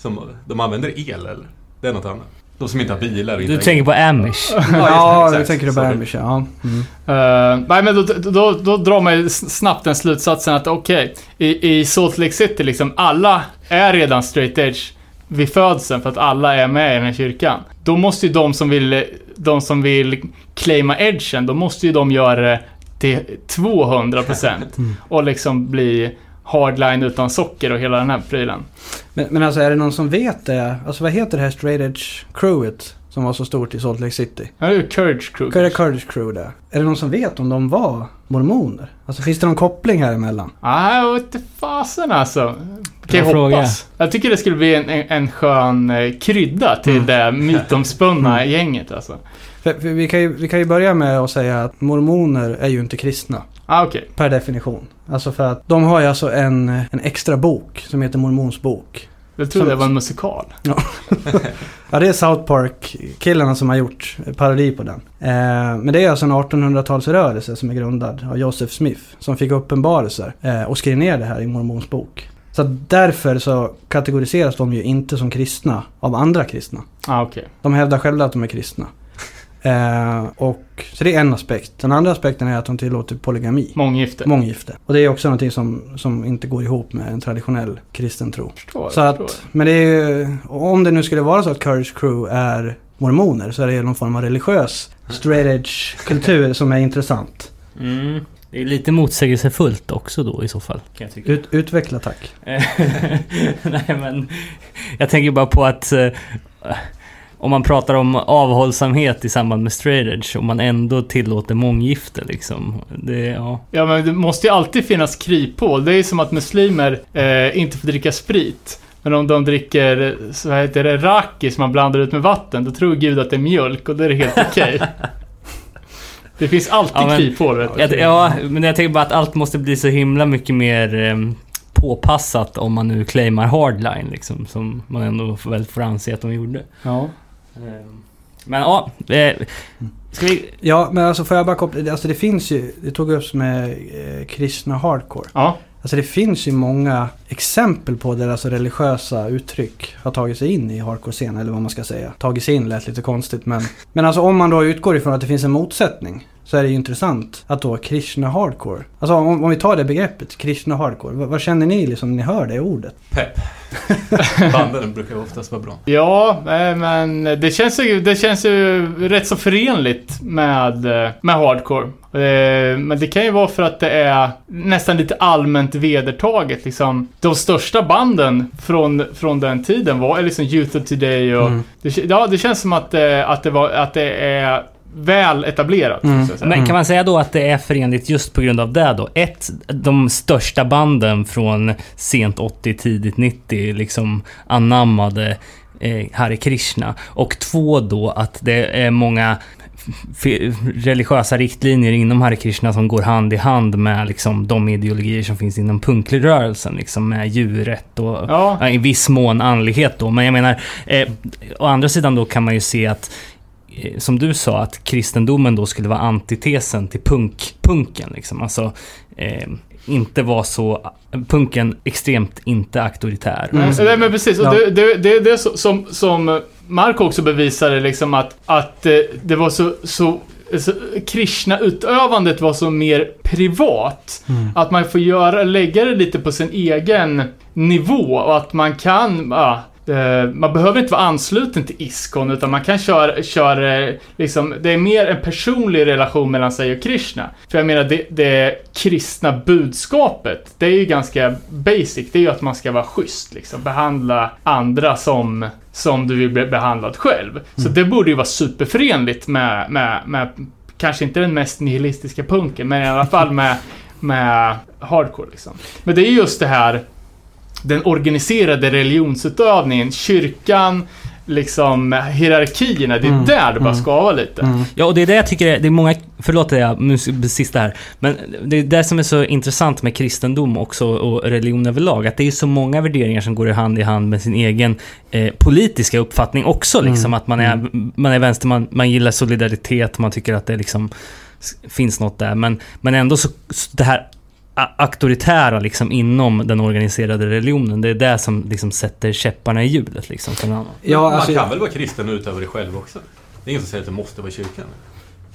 Som, de använder el eller? Det är något annat? De som inte har bilar inte Du tänker på Amish. Ja, exakt. du tänker du på. Amish, ja. Mm. Uh, nej men då, då, då drar man ju snabbt den slutsatsen att okej, i, i Salt Lake City liksom, alla är redan straight edge vid födseln för att alla är med i den här kyrkan. Då måste ju de som vill, de som vill claima edgen, då måste ju de göra det till 200% Mm. och liksom bli hardline utan socker och hela den här prylen. Men, men alltså är det någon som vet det? Alltså vad heter det här straight edge crewet som var så stort i Salt Lake City? Ja, det är Courage Crew. Det Kurdish crew det? Är det någon som vet om de var mormoner? Alltså finns det någon koppling här emellan? Nej, jag vet inte fasen alltså. Kan jag Bra fråga. hoppas. Jag tycker det skulle bli en, en, en skön eh, krydda till Mm. det mytomspunna gänget alltså. För, för vi, kan ju, vi kan ju börja med att säga att mormoner är ju inte kristna. Ah, okej. Per definition. Alltså för att de har ju alltså en, en extra bok som heter Mormons bok. Jag trodde Som- det var en musikal. Ja, det är South Park-killarna som har gjort parodi på den. Eh, men det är alltså en 1800-talsrörelse som är grundad av Joseph Smith. Som fick uppenbarelser eh, och skrev ner det här i Mormons bok. Så därför så kategoriseras de ju inte som kristna av andra kristna. Ah, okej. De hävdar själva att de är kristna. Eh, och, så det är en aspekt. Den andra aspekten är att de tillåter polygami. Månggifte. Månggifte. Och det är också någonting som, som inte går ihop med en traditionell kristen tro. Förstår, Så förstår. att, men det är ju, om det nu skulle vara så att Courage Crew är mormoner så är det någon form av religiös straight edge kultur som är intressant. Mm. Det är lite motsägelsefullt också då i så fall. Kan jag tycka. Ut, utveckla tack. Nej men, jag tänker bara på att eh, om man pratar om avhållsamhet i samband med straight edge, om man ändå tillåter månggifte liksom. Det, ja. Ja, men det måste ju alltid finnas kryphål. Det är ju som att muslimer eh, inte får dricka sprit. Men om de dricker, så heter det, raki som man blandar ut med vatten, då tror Gud att det är mjölk och då är det helt okej. Det finns alltid Ja, men- kryphål. Jag, ja, men jag tänker bara att allt måste bli så himla mycket mer eh, påpassat om man nu claimar hardline liksom, som man ändå väl får anse att de gjorde. Ja. Eh, Men ja, ska vi... Ja, men alltså får jag bara koppla, alltså det finns ju, det tog upp med eh, kristna hardcore. Ja. Alltså det finns ju många exempel på där alltså religiösa uttryck har tagit sig in i hardcore-scenen, eller vad man ska säga. Tagit sig in lät lite konstigt, men... Men alltså om man då utgår ifrån att det finns en motsättning, så är det ju intressant att då Krishna hardcore. Alltså om, om vi tar det begreppet, Krishna hardcore, vad, vad känner ni liksom när ni hör det ordet? Pepp. Banden brukar ju oftast vara bra. Ja, men det känns ju, det känns ju rätt så förenligt med, med hardcore. Eh, Men det kan ju vara för att det är nästan lite allmänt vedertaget liksom. De största banden från, från den tiden var liksom Youth of Today och... Mm. Det, ja, det känns som att, eh, att, det, var, att det är väl etablerat. Mm. så att säga. Men kan man säga då att det är förenligt just på grund av det då? Ett, de största banden från sent 80, tidigt 90 liksom anammade eh, Hare Krishna. Och två då att det är många religiösa riktlinjer inom Hare Krishna som går hand i hand med liksom de ideologier som finns inom punkrörelsen, liksom med djurrätt och Ja, i viss mån andlighet då. Men jag menar, eh, å andra sidan då kan man ju se att, som du sa, att kristendomen då skulle vara antitesen till punk, punken. Liksom. Alltså, eh, inte vara så, punken extremt inte auktoritär. Mm. Nej, men precis. Och det, det, det är det som, som Mark också bevisade liksom att, att eh, det var så, så, så Krishna-utövandet var så mer privat. Mm. Att man får göra, lägga det lite på sin egen nivå och att man kan, ja, eh, man behöver inte vara ansluten till Iskon utan man kan köra, köra liksom, det är mer en personlig relation mellan sig och Krishna. För jag menar, det, det kristna budskapet, det är ju ganska basic. Det är ju att man ska vara schysst, liksom. Behandla andra som, som du vill bli behandlad själv. Så det borde ju vara superförenligt med, med, med kanske inte den mest nihilistiska punken, men i alla fall med, med hardcore liksom. Men det är just det här den organiserade religionsutövningen, kyrkan, liksom hierarkierna. Det är Mm, där det bara mm. skavar lite. Mm. Ja, och det är det jag tycker är, det är många, förlåt det jag, sista här, men det är det som är så intressant med kristendom också och religion överlag, att det är så många värderingar som går i hand i hand med sin egen eh, politiska uppfattning också liksom, Mm. att man är, man är vänster, man, man gillar solidaritet, man tycker att det liksom finns något där, men, men ändå så, så det här auktoritära liksom inom den organiserade religionen, det är det som liksom sätter käpparna i hjulet liksom för annan. Ja, man alltså, kan väl vara kristen och utöva det själv också? Det är ingen som säger att du måste vara i kyrkan.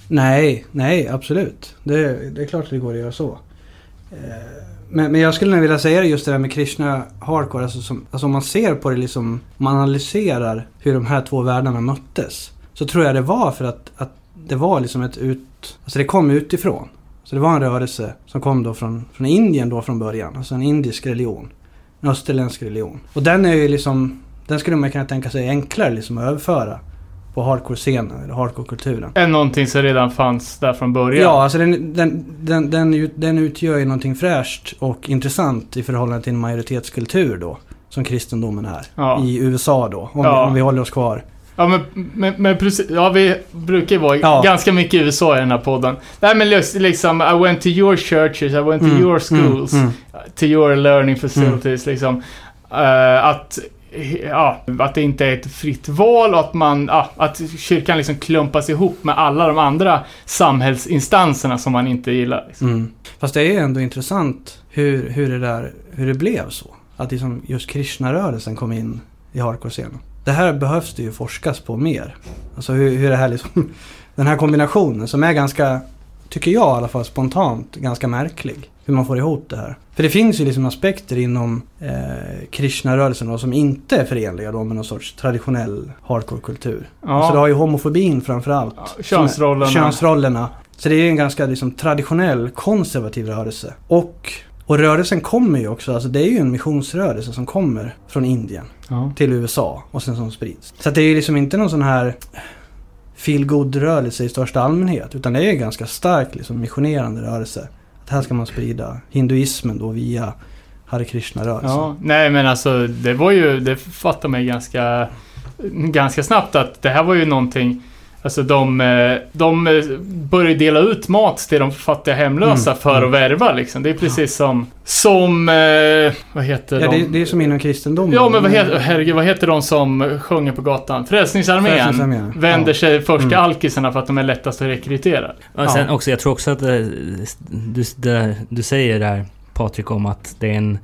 Nej, nej absolut. Det, det är klart att det går att göra så. Eh, Men, men jag skulle nog vilja säga just det där med Krishna Hardcore. Alltså, som, alltså om man ser på det liksom, om man analyserar hur de här två världarna möttes. Så tror jag det var för att, att det var liksom ett ut, alltså det kom utifrån. Så det var en rörelse som kom då från, från Indien då från början. Alltså en indisk religion. En österländsk religion. Och den är ju liksom, den skulle man kunna tänka sig enklare liksom att överföra på hardcore-scenen eller hardcore-kulturen. Än någonting som redan fanns där från början. Ja, alltså den, den, den, den, den utgör ju någonting fräscht och intressant i förhållande till en majoritetskultur då. Som kristendomen är. Ja. I USA då, om, Ja. vi, om vi håller oss kvar. Ja men, men, men precis, ja vi brukar ju vara Ja. ganska mycket i USA i den här podden. Nej men just liksom, I went to your churches, I went to Mm, your schools, mm, mm. to your learning facilities liksom. Eh, att, ja, att det inte är ett fritt val och att man, ja, att kyrkan liksom klumpas ihop med alla de andra samhällsinstanserna som man inte gillar. Liksom. Mm. Fast det är ju ändå intressant hur, hur, det där, hur det blev så. Att liksom just Krishna-rörelsen kom in i hardcore-scenen. Det här behövs det ju forskas på mer. Alltså hur, hur det här liksom, den här kombinationen som är ganska, tycker jag i alla fall spontant, ganska märklig. Hur man får ihop det här. För det finns ju liksom aspekter inom eh, Krishna-rörelsen då, som inte är förenliga då med någon sorts traditionell hardcore-kultur. Ja. Så du har ju homofobin framförallt. Ja, som är- könsrollerna. Könsrollerna. Så det är en ganska liksom, traditionell konservativ rörelse. Och, och rörelsen kommer ju också, alltså det är ju en missionsrörelse som kommer från Indien Ja. till USA och sen som sprids. Så det är ju liksom inte någon sån här feel rörelse i största allmänhet. Utan det är ju en ganska stark liksom, missionerande rörelse. Att här ska man sprida hinduismen då via Hare Krishna-rörelsen. Ja, nej men alltså det var ju, det fattar mig ganska, ganska snabbt att det här var ju någonting Alltså de, eh, de eh, började dela ut mat till de fattiga hemlösa Mm, för mm. att värva liksom. Det är precis som, som, eh, vad heter Ja, de? det, det är som inom kristendomen. Ja men vad heter, herregud, vad heter de som sjunger på gatan? Frälsningsarmén Frälsningsarmén, vänder ja. sig först till Mm. alkisarna för att de är lättast att rekrytera. Och sen också, jag tror också att det, du, det, du säger där Patrik om att det är en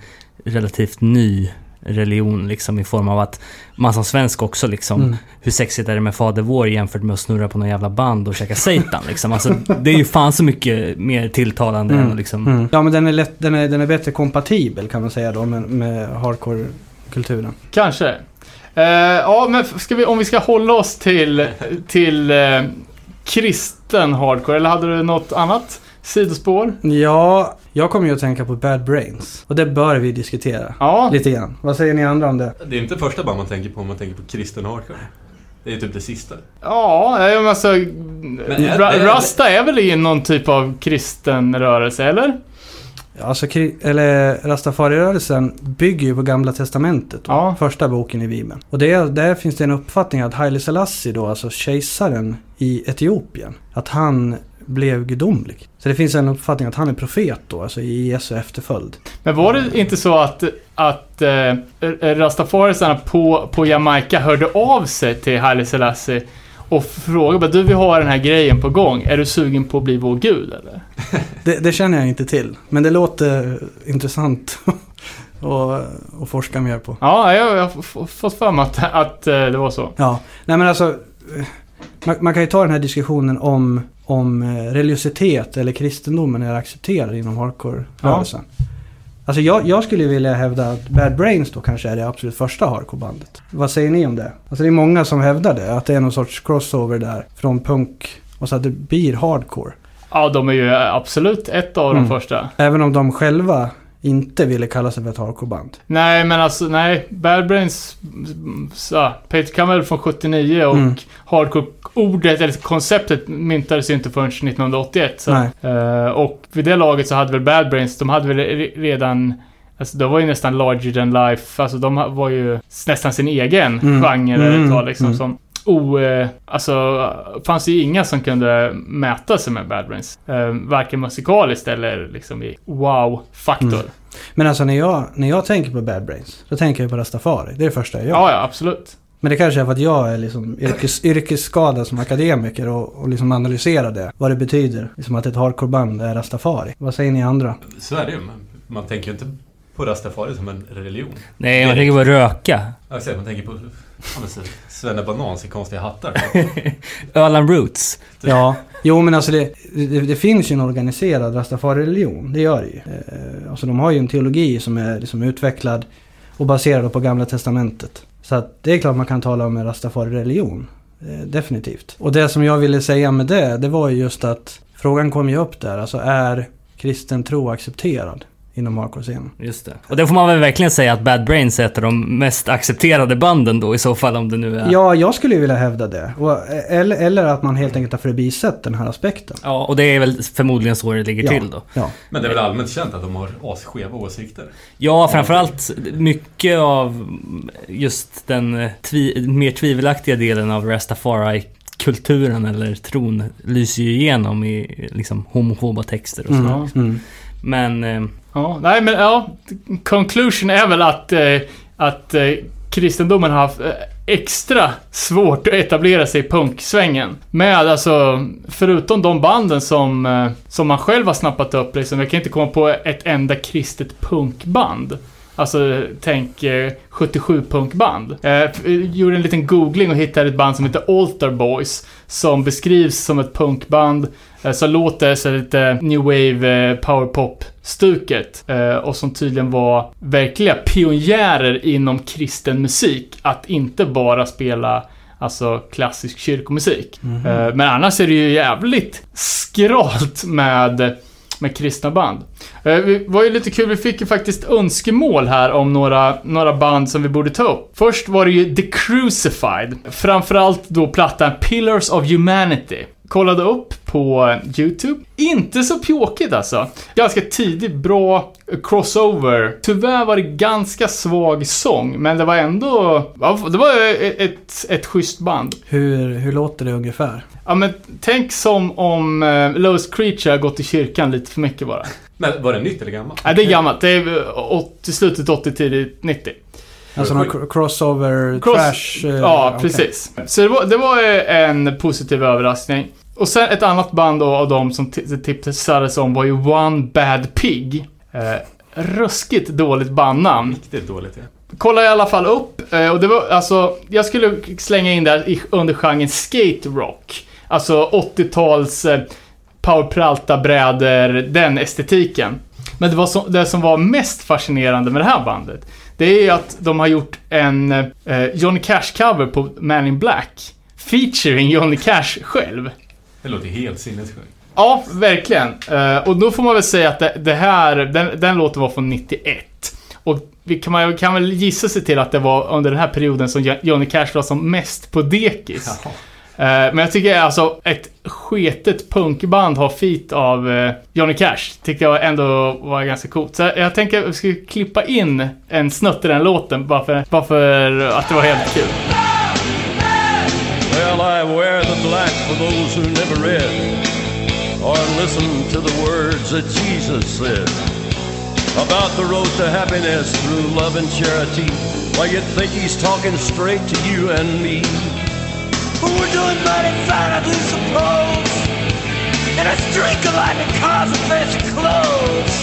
relativt ny religion liksom i form av att man som svensk också liksom Mm. hur sexigt är det med Fader vår jämfört med att snurra på någon jävla band och käka seitan liksom. Alltså det är ju fan så mycket mer tilltalande än Mm. att liksom... Mm. Ja men den är, lätt, den, är, den är bättre kompatibel kan man säga då med, med hardcore-kulturen. Kanske. Eh, ja, men ska vi, om vi ska hålla oss till, till eh, kristen hardcore, eller hade du något annat sidospår? Ja, jag kommer ju att tänka på Bad Brains. Och det bör vi diskutera. Ja, Lite grann. Vad säger ni andra om det? Det är inte första band man tänker på om man tänker på kristen hardcore. Det är typ det sista. ja, men alltså... är- är- Rasta är väl i någon typ av kristen rörelse, eller? Ja, Alltså, kri- eller Rastafari-rörelsen bygger ju på Gamla Testamentet. Då, Ja. Första boken i Bibeln. Och det, där finns det en uppfattning att Haile Selassie då, alltså kejsaren i Etiopien, att han blev gudomlig. Så det finns en uppfattning att han är profet då, alltså i Jesu efterföljd. Men var det inte så att, att eh, rastafarisarna på, på Jamaica hörde av sig till Haile Selassie och frågade du vi har den här grejen på gång, är du sugen på att bli vår gud eller? Det, det känner jag inte till, men det låter intressant att att forska mer på. Ja, jag jag har fått för mig att, att eh, det var så. Ja, nej men alltså man, man kan ju ta den här diskussionen om, om eh, religiositet eller kristendomen är accepterad inom hardcore-rörelsen. Alltså jag, jag skulle vilja hävda att Bad Brains då kanske är det absolut första hardcore-bandet. Vad säger ni om det? Alltså det är många som hävdar det, att det är någon sorts crossover där från punk och så att det blir hardcore. Ja, de är ju absolut ett av de Mm. första. Även om de själva inte ville kalla sig för ett hardcore-band. Nej, men alltså nej. Bad Brains, så, Peter Camel från 79 och Mm. hardcore-ordet, eller konceptet myntades ju inte förrän 1981. Så, eh, och vid det laget så hade väl Bad Brains, de hade väl re- redan Alltså de var ju nästan larger than life. Alltså de var ju nästan sin egen Mm. genre Mm. tag liksom. Mm. Som o... Eh, alltså, fanns det ju inga som kunde mäta sig med Bad Brains. Eh, varken musikaliskt eller liksom i wow-faktor. Mm. Men alltså när jag, när jag tänker på Bad Brains, då tänker jag på Rastafari. Det är det första jag gör. Ja, ja, absolut. Men det kanske är för att jag är liksom yrkes, yrkesskadad som akademiker och, och liksom analyserar det. Vad det betyder. Liksom att ett hardcoreband är Rastafari. Vad säger ni andra? Så är det ju. Man tänker ju inte på Rastafari som en religion. Nej, man tänker på röka. Ja, jag säger, man tänker på ja, men så, Svenne Banans i konstiga hattar. Öland Roots. Ja, jo men alltså det, det, det finns ju en organiserad Rastafari-religion. Det gör det ju. Eh, alltså de har ju en teologi som är liksom utvecklad och baserad på Gamla Testamentet. Så att det är klart man kan tala om en Rastafari-religion. Eh, definitivt. Och det som jag ville säga med det, det var ju just att frågan kom ju upp där. Alltså är kristen tro accepterad inom hardcore-scenen? Just det. Och det får man väl verkligen säga att Bad Brains är ett av de mest accepterade banden då i så fall om det nu är... Ja, jag skulle ju vilja hävda det. Och, eller, eller att man helt enkelt har förbisett den här aspekten. Ja, och det är väl förmodligen så det ligger Ja. till då. Ja. Men det är väl allmänt känt att de har asskeva åsikter. Ja, framförallt mycket av just den eh, tvi mer tvivelaktiga delen av Rastafari-kulturen eller tron lyser ju igenom i liksom homofoba texter och så. Mm. Mm. Men... Eh, Ja, nej men ja. Conclusion är väl att, eh, att eh, kristendomen har haft eh, extra svårt att etablera sig i punksvängen. Med alltså, förutom de banden som, eh, som man själv har snappat upp liksom. Jag kan inte komma på ett enda kristet punkband. Alltså, tänk eh, 77 punkband. Eh, gjorde en liten googling och hittade ett band som heter Alter Boys. Som beskrivs som ett punkband. Eh, som låter så lite new wave eh, powerpop-stuket. Eh, och som tydligen var verkliga pionjärer inom kristen musik. Att inte bara spela Alltså klassisk kyrkomusik. Mhm. Eh, Men annars är det ju jävligt skralt med, med kristna band. Det var ju lite kul, vi fick ju faktiskt önskemål här om några, några band som vi borde ta upp. Först var det ju The Crucified. Framförallt då plattan Pillars of Humanity. Kollade upp på YouTube. Inte så pjåkigt alltså. Ganska tidigt, bra crossover. Tyvärr var det ganska svag sång, men det var ändå... Det var ett, ett schysst band. Hur, hur låter det ungefär? Ja men tänk som om uh, Lowest Creature har gått i kyrkan lite för mycket bara. Men var det nytt eller gammalt? Nej, det är gammalt. Det är eh, 80, slutet 80, tidigt 90. Alltså någon cr- crossover, Cross- trash? eh, Ja, okej. precis. Så det var, det var eh, en positiv överraskning. Och sen ett annat band då av dem som tipsades om var ju One Bad Pig. Eh, ruskigt dåligt bandnamn. Riktigt dåligt ja. Kolla i alla fall upp. eh, Och det var alltså, jag skulle slänga in där under genren skate rock. Alltså 80-tals eh, powerpralta brädor, den estetiken. Men det, var så, det som var mest fascinerande med det här bandet, det är att de har gjort en eh, Johnny Cash-cover på Man in Black. Featuring Johnny Cash själv. Det låter helt sinnessjukt. Ja, verkligen. Eh, och då får man väl säga att det, det här, den, den låten var från 91. Och vi kan, man kan väl gissa sig till att det var under den här perioden som Jo- Johnny Cash var som mest på dekis. Jaha. Eh, men jag tycker alltså ett sketet punkband har feat av eh, Johnny Cash. Tyckte jag ändå var ganska coolt. Så jag, tänker att vi ska klippa in en snutt i den låten bara för, bara för att det var helt kul. Well, I wear the black for those who never read or listened to the words that Jesus said about the road to happiness through love and charity. Why, you'd think he's talking straight to you and me. But we're doing mighty fine, I do suppose. And I drink a lot and cars and fancy clothes.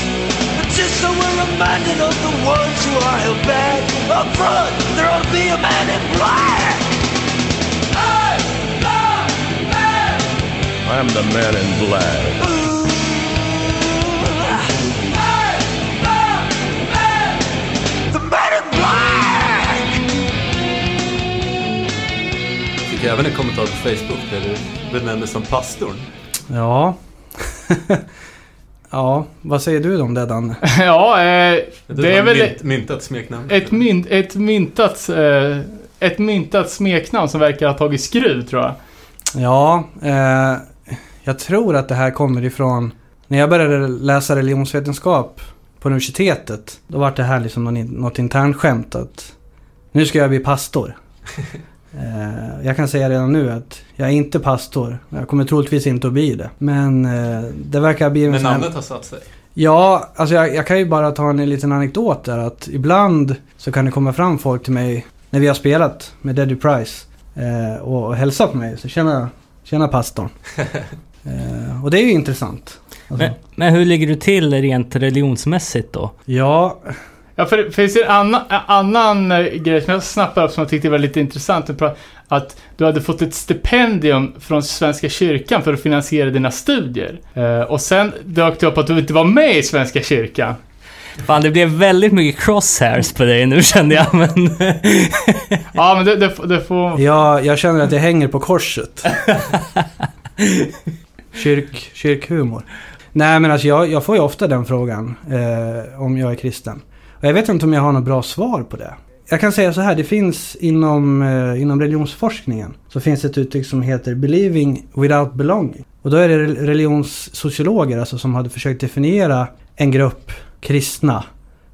But just so we're reminded of the ones who are held back. Up front, there ought to be a man in black. Man. I'm the man in black. Fick även en kommentar på Facebook där du benämndes som pastorn. Ja. ja, vad säger du om det Danne? ja, eh, det är väl... Mynt, myntat smeknamn. Ett, mynt, ett, myntat, eh, ett myntat smeknamn som verkar ha tagit skruv, tror jag. Ja, eh, jag tror att det här kommer ifrån... När jag började läsa religionsvetenskap på universitetet, då var det här liksom något internskämt att nu ska jag bli pastor. Eh, jag kan säga redan nu att jag är inte pastor. Jag kommer troligtvis inte att bli det. Men eh, det verkar bli en Men här- namnet har satt sig. Ja, alltså jag, jag kan ju bara ta en liten anekdot där att ibland så kan det komma fram folk till mig när vi har spelat med Deadly Price eh, och, och hälsa på mig. Så tjena, tjena pastorn. eh, och det är ju intressant. Alltså, Men, men hur ligger du till rent religionsmässigt då? Ja, Ja, för det finns en annan, annan eh, grej som jag snappade upp som jag tyckte var lite intressant. att du hade fått ett stipendium från Svenska kyrkan för att finansiera dina studier. Eh, och sen dök det upp att du inte var med i Svenska kyrkan. Fan, det blev väldigt mycket crosshairs på dig nu kände jag, men... Ja, men det, det, får- det får... jag, jag känner att jag hänger på korset. Kyrk, kyrkhumor. Nej men alltså jag, jag får ju ofta den frågan eh, om jag är kristen. Och jag vet inte om jag har något bra svar på det. Jag kan säga så här, det finns inom, eh, inom religionsforskningen så finns det ett uttryck som heter believing without belonging. Och då är det religionssociologer alltså som hade försökt definiera en grupp kristna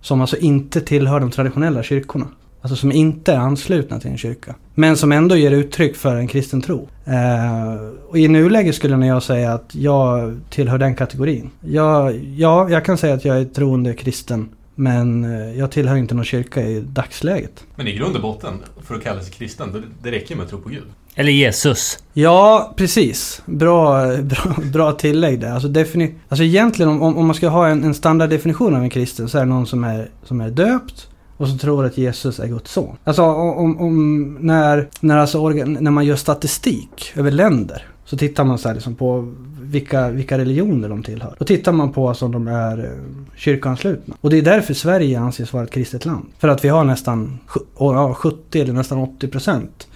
som alltså inte tillhör de traditionella kyrkorna. Alltså som inte är anslutna till en kyrka. Men som ändå ger uttryck för en kristen tro. Eh, och i nuläget skulle jag säga att jag tillhör den kategorin. Jag, ja, jag kan säga att jag är troende kristen. Men eh, jag tillhör inte någon kyrka i dagsläget. Men i grund och botten, för att kalla sig kristen, det räcker med att tro på Gud. Eller Jesus. Ja, precis. Bra, bra, bra tillägg där. Alltså, defini- alltså egentligen om, om om man ska ha en, en standarddefinition av en kristen så är det någon som är, som är döpt och som tror att Jesus är Guds son. Alltså om, om när, när, alltså organ, när man gör statistik över länder så tittar man så här liksom på vilka, vilka religioner de tillhör. Då tittar man på alltså om de är eh, kyrkoanslutna. Och det är därför Sverige anses vara ett kristet land. För att vi har nästan sju- ja, 70 eller nästan 80 procent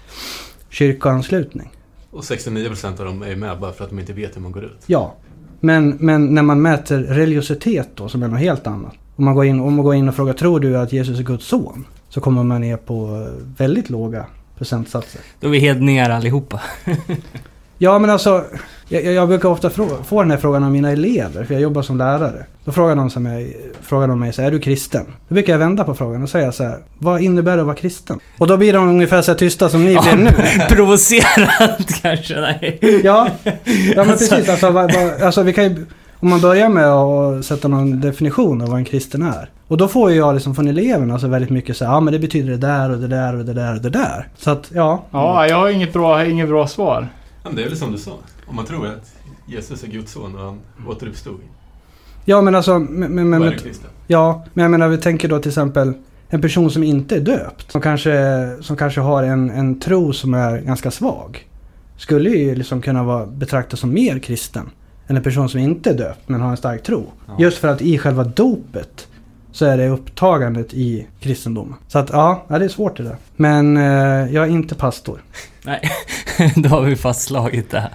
kyrkoanslutning. Och 69% av dem är med bara för att de inte vet hur man går ut. Ja, men, men när man mäter religiositet då, som är något helt annat. Om man, går in, om man går in och frågar, tror du att Jesus är Guds son? Så kommer man ner på eh, väldigt låga procentsatser. Då är vi helt ner allihopa. Ja, men alltså, jag, jag- jag brukar ofta få den här frågan av mina elever, för jag jobbar som lärare. Då frågar de, som mig, frågar de mig så här, är du kristen? Då brukar jag vända på frågan och säga så här, vad innebär det att vara kristen? Och då blir de ungefär så här tysta som ni blev nu. Provocerad kanske, nej. Ja, ja men precis. Alltså, vad, vad, alltså vi kan ju, om man börjar med att sätta någon definition av vad en kristen är. Och då får ju jag liksom från eleverna alltså väldigt mycket så här, ja men det betyder det där och det där och det där och det där. Så att ja. Ja, jag har inget bra, inget bra svar. Ja, men det är väl som du sa. Om man tror att Jesus är Guds son och han återuppstod. Ja men alltså, men, men, men, ja, men jag menar vi tänker då till exempel en person som inte är döpt. Som kanske, som kanske har en, en tro som är ganska svag. Skulle ju liksom kunna vara betraktas som mer kristen. Än en person som inte är döpt men har en stark tro. Ja. Just för att i själva dopet så är det upptagandet i kristendomen. Så att ja, ja det är svårt det där. Men eh, jag är inte pastor. Nej, då har vi fastslagit det här.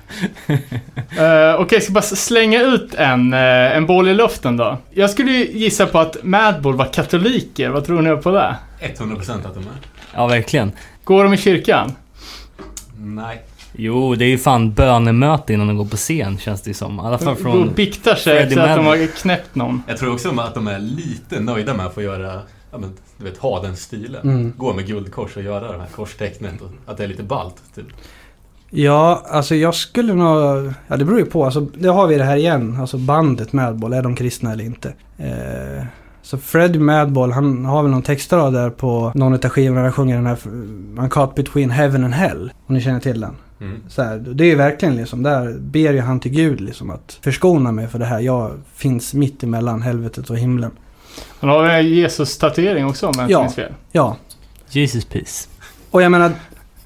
Uh, Okej, jag ska bara slänga ut en, eh, en boll i luften då. Jag skulle ju gissa på att Madball var katoliker. Vad tror ni på det? 100% att de är. Ja, verkligen. Går de i kyrkan? Nej. Jo, det är ju fan bönemöte innan de går på scen, känns det ju som. I alla fall från... biktar sig efter att de har knäppt någon. Jag tror också att de är lite nöjda med att få göra, ja men, du vet, ha den stilen. Mm. Gå med guldkors och göra det här korstecknet och att det är lite ballt. Typ. Ja, alltså jag skulle nog... Ja, det beror ju på. Alltså, det har vi det här igen. Alltså bandet Madball. Är de kristna eller inte? Eh, så Fred Madball, han har väl någon textrad där på någon av skivorna där han sjunger den här Man caught between heaven and hell. Om ni känner till den. Mm. Så här, det är ju verkligen liksom, där ber ju han till Gud liksom att förskona mig för det här. Jag finns mitt emellan helvetet och himlen. Han har en Jesus-tatuering också om jag inte Ja. minns fel. Ja, Jesus peace. och jag menar,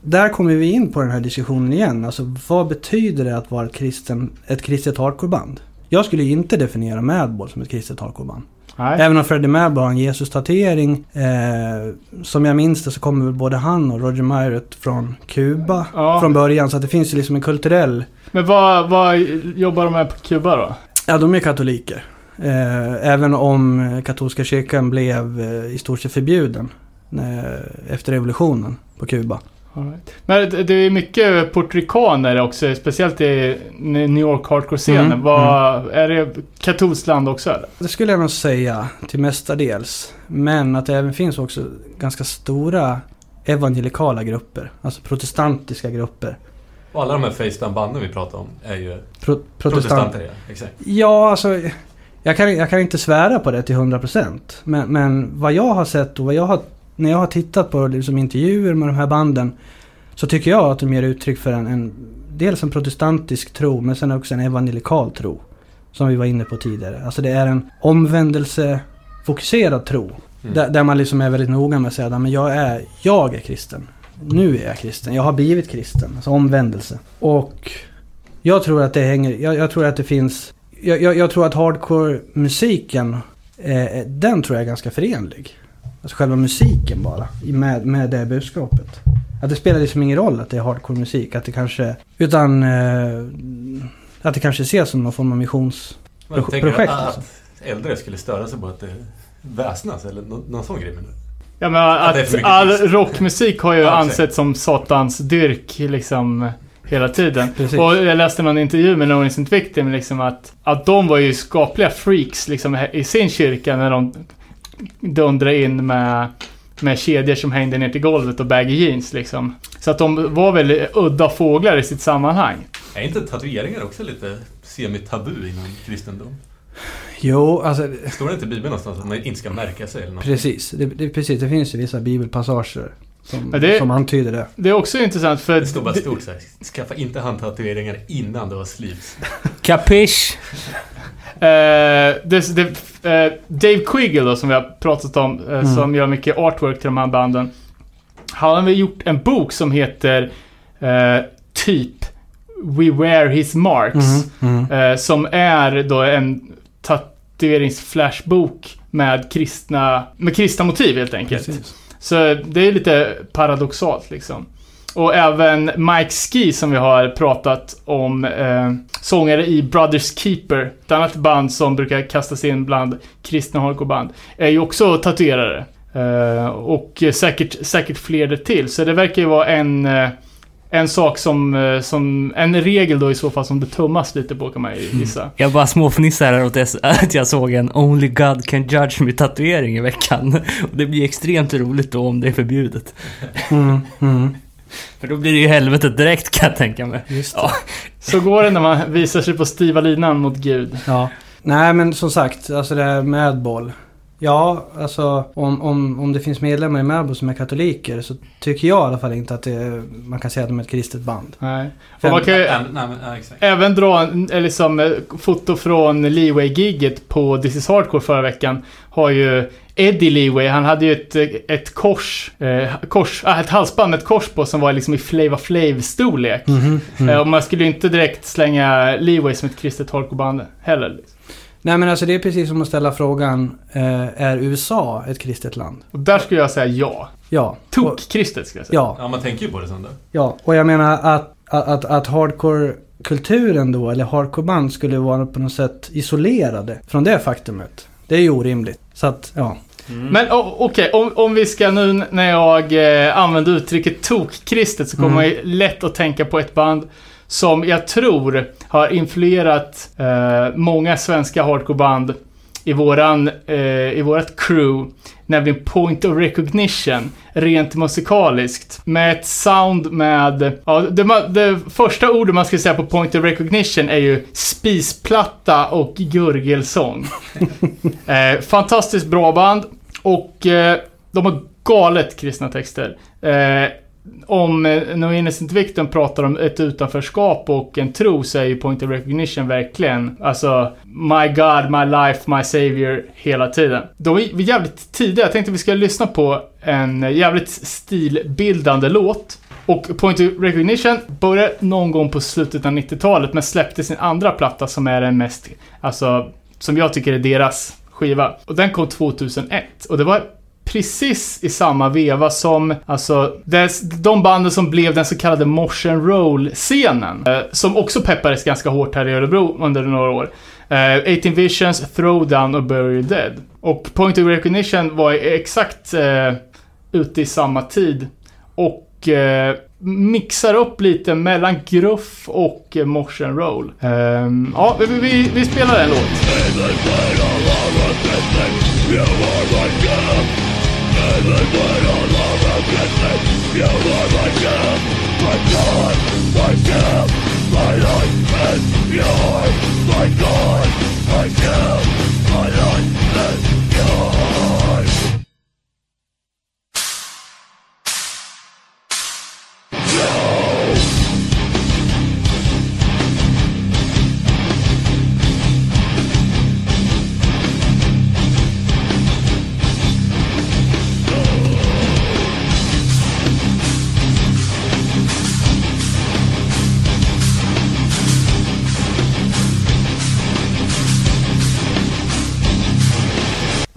där kommer vi in på den här diskussionen igen. Alltså vad betyder det att vara ett, kristen, ett kristet hardcoreband? Jag skulle ju inte definiera Madball som ett kristet hardcoreband. Nej. Även om Freddie Madball har en Jesus-tatuering. Eh, som jag minns det så kommer väl både han och Roger Myret från Kuba Ja. från början. Så att det finns ju liksom en kulturell... Men vad, vad jobbar de med på Kuba då? Ja, de är katoliker. Eh, även om katolska kyrkan blev eh, i stort sett förbjuden eh, efter revolutionen på Kuba. Right. Men det- är mycket portrikaner också, speciellt i New York hardcore-scenen. Mm, Vad, Är det katolskt land också eller? Det skulle jag nog säga till mestadels. Men att det även finns också ganska stora evangelikala grupper. Alltså protestantiska grupper. Och alla de här Facetime-banden vi pratar om är ju Pro protestant... protestanter. Ja. Exakt. Ja, alltså. Jag kan, jag kan inte svära på det till 100%. Men, men vad jag har sett och vad jag har... När jag har tittat på liksom intervjuer med de här banden. Så tycker jag att de ger uttryck för en, en... Dels en protestantisk tro men sen också en evangelikal tro. Som vi var inne på tidigare. Alltså det är en omvändelsefokuserad tro. Mm. Där, där man liksom är väldigt noga med att säga att jag är, jag är kristen. Nu är jag kristen. Jag har blivit kristen. Alltså omvändelse. Och jag tror att det hänger... Jag, jag tror att det finns... Jag, jag, jag tror att hardcore-musiken, eh, den tror jag är ganska förenlig. Alltså själva musiken bara, med, med det budskapet. Att det spelar liksom ingen roll att det är hardcore-musik, att det kanske... Utan... Eh, att det kanske ses som någon form av missions... Men Pro- tänker du projekt, att alltså. äldre skulle störa sig på att det väsnas eller nå- någon sån grej menar? Ja men att mycket all rockmusik har ju Ja, ansetts som satans dyrk liksom hela tiden. Precis. Och jag läste någon intervju med No Innocent Victim liksom att, att de var ju skapliga freaks liksom i sin kyrka när de dundrade in med, med kedjor som hängde ner till golvet och baggy jeans liksom. Så att de var väl udda fåglar i sitt sammanhang. Är inte tatueringar också lite semi-tabu inom kristendom? Jo, alltså... Står det inte i Bibeln någonstans att man inte ska märka sig eller något? Precis, det, det, precis, det finns ju vissa bibelpassager som, Ja, det- som antyder det. Det är också intressant för... Det står bara stort så här. Skaffa inte handtatueringar innan du har sleeves. Det, det, eh, Dave Quiggle då, som vi har pratat om, eh, Mm. som gör mycket artwork till de här banden. Han har väl gjort en bok som heter eh, typ We Wear His Marks. Mhm. Eh, som är då en tatueringsflashbok med kristna, med kristna motiv helt enkelt. Precis. Så det är lite paradoxalt liksom. Och även Mike Ski som vi har pratat om, eh, sångare i Brothers Keeper, ett annat band som brukar kastas in bland kristna hardcoreband, är ju också tatuerare. Eh, och säkert, säkert fler det till. Så det verkar ju vara en, eh, en sak som, eh, som, en regel då i så fall som det tummas lite på kan man ju gissa. Jag bara småfnissar här åt att jag såg en Only God Can Judge Me tatuering i veckan. Och det blir extremt roligt då om det är förbjudet. Mm, mm. För då blir det ju helvetet direkt kan jag tänka mig. Just Ja. Så går det när man visar sig på styva linan mot Gud. Ja. Nej men som sagt, alltså det här med boll. Ja, alltså om, om, om det finns medlemmar i Madball som är katoliker så tycker jag i alla fall inte att det, man kan säga att de är ett kristet band. Nej. Och Fem- man kan ju Nej, nej, exakt. även dra en, eller liksom, eh, foto från Leeway-giget på This is Hardcore förra veckan. Har ju Eddie Leeway, han hade ju ett, ett kors, eh, kors äh, ett halsband med ett kors på som var liksom i Flava Flav-storlek. Mm. Eh, och man skulle ju inte direkt slänga Leeway som ett kristet hardcoreband heller. Liksom. Nej men alltså det är precis som att ställa frågan, eh, är USA ett kristet land? Och där skulle jag säga ja. Ja. Tok-kristet skulle jag säga. ja, Ja, man tänker ju på det som det. ja. Och jag menar att, att, att, att hardcore-kulturen då, eller hardcore-band skulle vara på något sätt isolerade från det faktumet. Det är ju orimligt. Så att, ja. Men o- okej, om, om vi ska nu när jag eh, använder uttrycket tok-kristet så kommer Mm. man ju lätt att tänka på ett band som jag tror har influerat eh, många svenska hardcoreband i våran, eh, i vårat crew. Nämligen Point of Recognition, rent musikaliskt. Med ett sound med, ja, det, det första ordet man ska säga på Point of Recognition är ju spisplatta och gurgelsång. Eh, fantastiskt bra band. Och eh, de har galet kristna texter. Eh, om eh, No Innocent Victim pratar om ett utanförskap och en tro så är ju Point of Recognition verkligen alltså My God, My Life, My Savior hela tiden. De är jävligt tidiga. Jag tänkte vi ska lyssna på en jävligt stilbildande låt. Och Point of Recognition började någon gång på slutet av 90-talet men släppte sin andra platta som är den mest, alltså, som jag tycker är deras skiva. Och den kom 2001. Och det var precis i samma veva som, alltså, des, de banden som blev den så kallade motion roll-scenen. Eh, som också peppades ganska hårt här i Örebro under några år. Eh, 18 Visions, Throwdown och Bury Dead. Och Point of Recognition var exakt eh, ute i samma tid. Och eh, mixar upp lite mellan gruff och eh, motion roll. Ehm, ja, vi, vi, vi spelar en låt. Even when all You are my My God, my My life is yours My God, my My life is Yours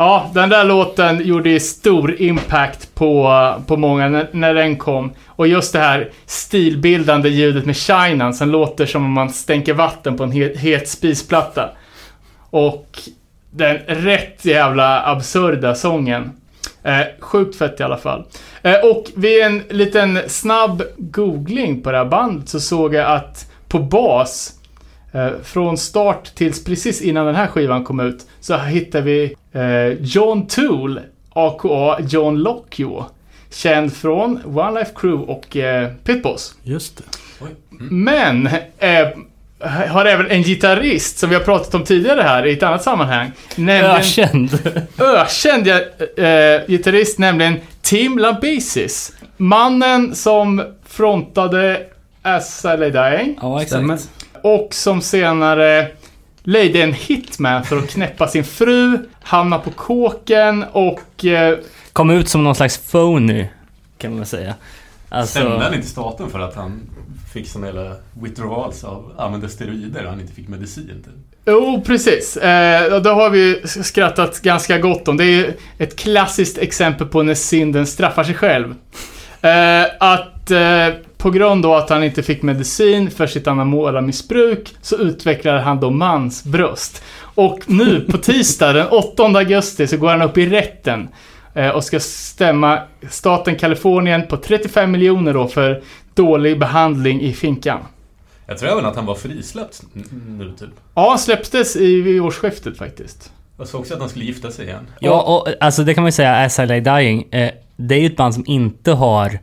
Ja, den där låten gjorde ju stor impact på, på många när, när den kom. Och just det här stilbildande ljudet med shinan som låter som om man stänker vatten på en het, het spisplatta. Och den rätt jävla absurda sången. Eh, sjukt fett i alla fall. Eh, och vid en liten snabb googling på det här bandet så såg jag att på bas från start tills precis innan den här skivan kom ut så hittar vi eh, John Toole, aka John Lockjaw. Känd från One Life Crew och eh, Pitboss. Just det. Men eh, har även en gitarrist som vi har pratat om tidigare här i ett annat sammanhang. Nämligen Ökänd. ökänd eh, gitarrist, nämligen Tim Lambesis. Mannen som frontade As I Lay Dying. Ja, Stämmer. Och som senare lejde en hitman för att knäppa sin fru, hamna på kåken och... Eh, Kom ut som någon slags phony, kan man säga. Alltså, Stämde han inte staten för att han fick såna jävla withdrawals av använde steroider och han inte fick medicin? Typ? Jo, precis. Eh, det har vi skrattat ganska gott om. Det är ju ett klassiskt exempel på när synden straffar sig själv. Eh, att eh, på grund av att han inte fick medicin för sitt anabola-missbruk så utvecklade han då mansbröst. Och nu på tisdag den 8 augusti så går han upp i rätten eh, och ska stämma staten Kalifornien på 35 miljoner då för dålig behandling i finkan. Jag tror även att han var frisläppt nu typ. Ja, han släpptes i årsskiftet faktiskt. Jag såg också att han skulle gifta sig igen. Ja, och alltså det kan man ju säga, As I Lay Dying. Eh, det är ju ett band som inte har...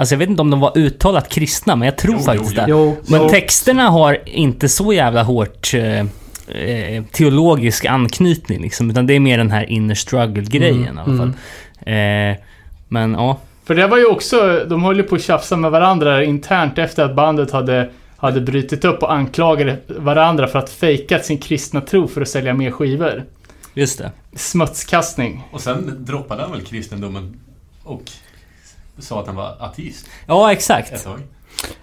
Alltså jag vet inte om de var uttalat kristna, men jag tror Jo, faktiskt jo, det. Jo, Men Jo. texterna har inte så jävla hårt eh, eh, teologisk anknytning liksom, utan det är mer den här inner struggle-grejen Mm, i alla fall. Eh, men ja. För det var ju också, de höll ju på att tjafsa med varandra internt efter att bandet hade, hade brutit upp och anklagade varandra för att fejka sin kristna tro för att sälja mer skivor. Just det. Smutskastning. Och sen droppade han väl kristendomen och sa att han var ateist Ja, exakt.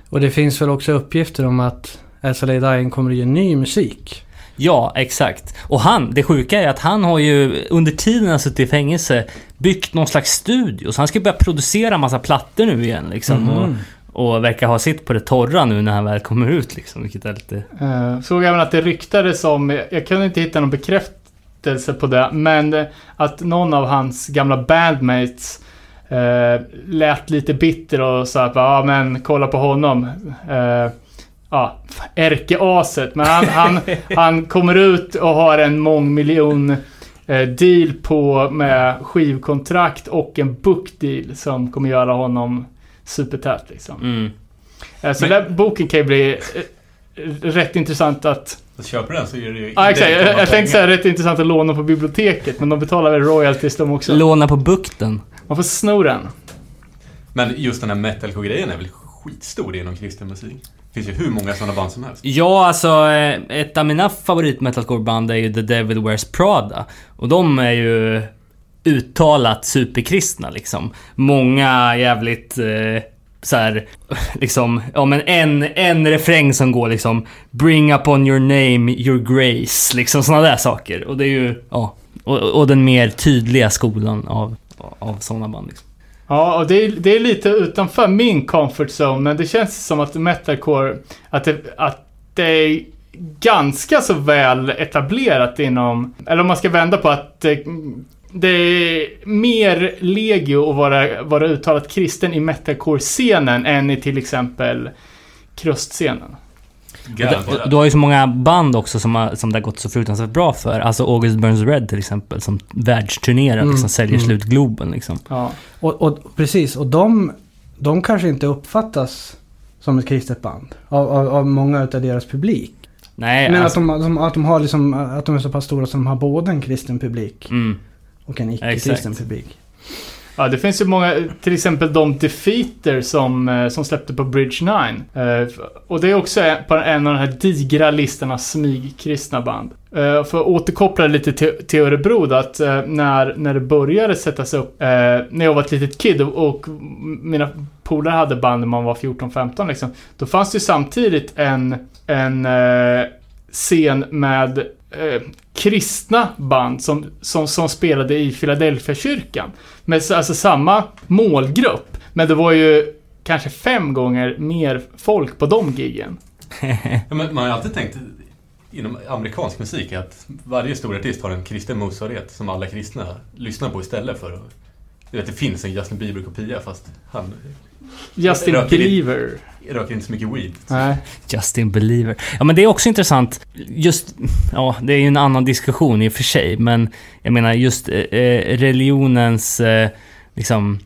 Och det finns väl också uppgifter om att Lay Dying kommer att ge ny musik. Ja, exakt. Och han, det sjuka är att han har ju under tiden han suttit i fängelse byggt någon slags studio. Så han ska börja producera massa plattor nu igen liksom. Mhm. Och, och verkar ha sitt på det torra nu när han väl kommer ut liksom. Vilket är lite... Uh, såg även att det ryktades om, jag, kunde inte hitta någon bekräftelse på det, men eh, att någon av hans gamla bandmates uh, lät lite bitter och sa att ja men kolla på honom. Uh, ja, ärkeaset. Men han, han, han kommer ut och har en mångmiljon eh, deal på med skivkontrakt och en bookdeal som kommer göra honom supertät liksom. Mm. Eh, Så Men- den boken kan ju bli eh, rätt intressant att... Så köper du den så är det ju... Ja, exakt. Jag, jag tänkte säga rätt intressant att låna på biblioteket, men de betalar väl royalties de också. Låna på bukten. Man får sno den. Men just den här metalcore-grejen är väl skitstor inom kristen musik? Det finns ju hur många sådana band som helst. Ja, alltså eh, ett av mina favorit metalcore-band är ju The Devil Wears Prada. Och de är ju uttalat superkristna liksom. Många jävligt eh, så här, liksom, ja men en, en refräng som går liksom Bring upon your name, your grace, liksom sådana där saker. Och det är ju, ja. Och, och den mer tydliga skolan av, av sådana band liksom. Ja, och det är, det är lite utanför min comfort zone, men det känns som att metalcore, att det, att det är ganska så väl etablerat inom, eller om man ska vända på att det, det är mer legio att vara, vara uttalat kristen i metalcore-scenen än i till exempel krustscenen. Du, du har ju så många band också som, har, som det har gått så fruktansvärt bra för. Alltså August Burns Red till exempel, som världsturnerar, Mm, liksom säljer mm. slut Globen liksom. Ja. Och, och precis, och de, de kanske inte uppfattas som ett kristet band av, av, av många utav deras publik. Nej, Men alltså, att, de, de, att, de har liksom, att de är så pass stora som de har både en kristen publik mm, och en icke-kristen Exakt. publik. Ja, det finns ju många, till exempel de Defeater som, eh, som släppte på Bridge 9. Eh, och det är också en- på en av de här digra listorna smygkristna band. Uh, För att återkoppla lite till, till Örebro då, att uh, när, när det började sättas upp, uh, när jag var ett litet kid och, och mina polare hade band när man var 14-15 liksom. Då fanns det ju samtidigt en, en scen med eh, kristna band som, som, som spelade i Philadelphia-kyrkan. Med alltså samma målgrupp. Men det var ju kanske fem gånger mer folk på de giggen. Ja, men man har ju alltid tänkt inom amerikansk musik att varje stor artist har en kristen motsvarighet som alla kristna lyssnar på istället för att... Du vet, det finns en Justin Bieber-kopia fast han Justin Believer. Röker inte så mycket weed. Nej. Justin Believer. Ja men det är också intressant. Just, ja det är ju en annan diskussion i och för sig. Men jag menar just eh, eh, religionens eh, liksom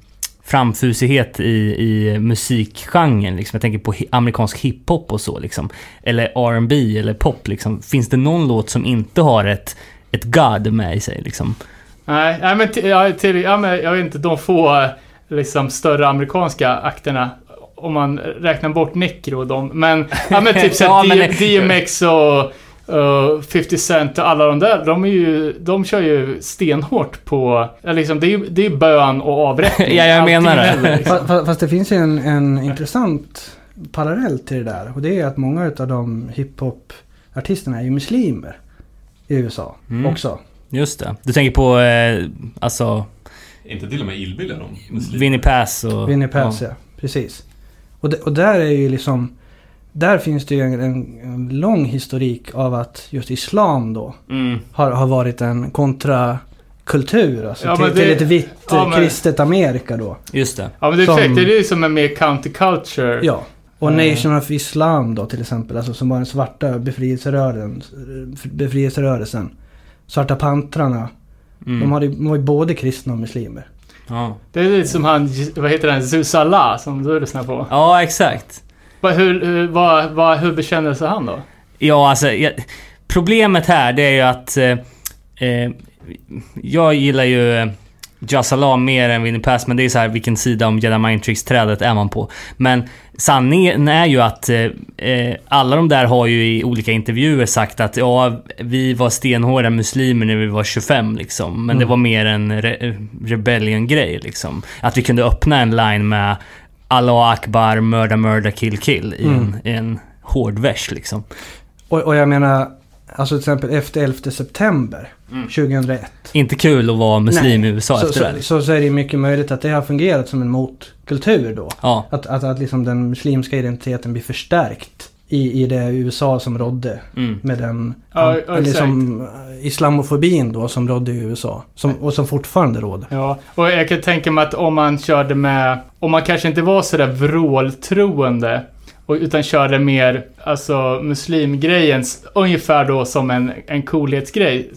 framfusighet i, i musikgenren. Liksom. Jag tänker på hi- amerikansk hiphop och så liksom. Eller R&B eller pop liksom. Finns det någon låt som inte har ett, ett God med i sig liksom? Nej, nej men, till, ja, till, ja, men jag vet inte, de få eh, liksom större amerikanska akterna. Om man räknar bort Necro och dem. Men, ja men typ Ja, men- DMX och uh, 50 Cent och alla de där. De är ju, de kör ju stenhårt på, ja, liksom, det är ju det är bön och avrättning. Ja, jag menar det. händer, liksom. Fa- fa- Fast det finns ju en, en intressant parallell till det där. Och det är att många utav de hiphop-artisterna är ju muslimer i USA Mm. också. Just det. Du tänker på, eh, alltså, Inte till och med illbilliga de. Vinnie Pass och... Winnie Pass, ja. Precis. Och, det, och där är ju liksom... Där finns det ju en, en, en lång historik av att just islam då Mm. har, har varit en kontrakultur. Alltså Ja, till, det- till ett vitt ja, men- kristet Amerika då. Just det. Ja men det är Som- exakt, det är ju som en mer counterculture. Ja. Och Eh. Nation of Islam då till exempel. Alltså som var den svarta befrielserörelsen. befrielserörelsen. Svarta pantrarna. Mm. De, hade, de var ju både kristna och muslimer. Ja. Det är lite som han, vad heter han, Zusala som du lyssnar på. ja, exakt. Hur, hur, vad, vad, hur bekänner sig han då? Ja, alltså... Jag, problemet här, det är ju att... Eh, eh, jag gillar ju Jazzalam mer än Winnie Pass, men det är så här vilken sida om Jedi Mind Tricks-trädet är man på. Men sanningen är ju att eh, eh, alla de där har ju i olika intervjuer sagt att ja, vi var stenhårda muslimer när vi var 25 liksom. Men det Mm. var mer en re rebellion-grej liksom. Att vi kunde öppna en line med Allah Akbar, mörda, mörda, kill, kill i en, Mm. i en hård vers liksom. Och, och jag menar, alltså till exempel efter 11 september Mm. 2001. Inte kul att vara muslim i USA så, efter så, det. liksom. så, så är det mycket möjligt att det har fungerat som en motkultur då. Ja, Att, att, att liksom den muslimska identiteten blir förstärkt i, i det USA som rådde. mm. Med den Ja, an- ja, eller exakt. som, eh, islamofobin då som rådde i USA. Som, och som fortfarande råder. Ja, och jag kan tänka mig att om man körde med, om man kanske inte var sådär vråltroende, och, utan körde mer, alltså muslimgrejen, ungefär då som en, en coolhetsgrej,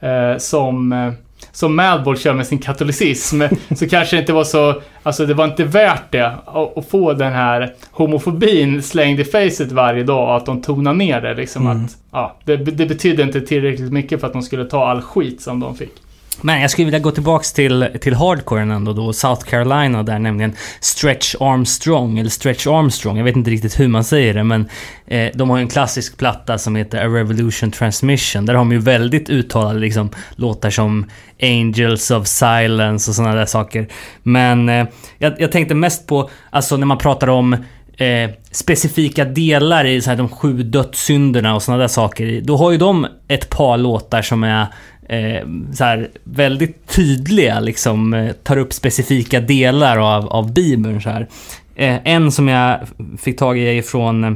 eh, som, eh, som Madball kör med sin katolicism, så kanske det inte var så, alltså det var inte värt det att, att få den här homofobin slängd i facet varje dag och att de tonar ner det liksom Mm. att, ja, det, det betydde inte tillräckligt mycket för att de skulle ta all skit som de fick. Men jag skulle vilja gå tillbaks till, till hardcoren ändå då, South Carolina där nämligen Stretch Armstrong, eller Stretch Armstrong, jag vet inte riktigt hur man säger det men eh, de har ju en klassisk platta som heter A Revolution Transmission. Där har de ju väldigt uttalade liksom låtar som Angels of Silence och sådana där saker. Men eh, jag, jag tänkte mest på, alltså när man pratar om eh, specifika delar i så här, de sju dödssynderna och sådana där saker. Då har ju de ett par låtar som är eh, så här, väldigt tydliga, liksom eh, tar upp specifika delar av, av Bibeln. Så här. Eh, en som jag fick tag i är från, eh,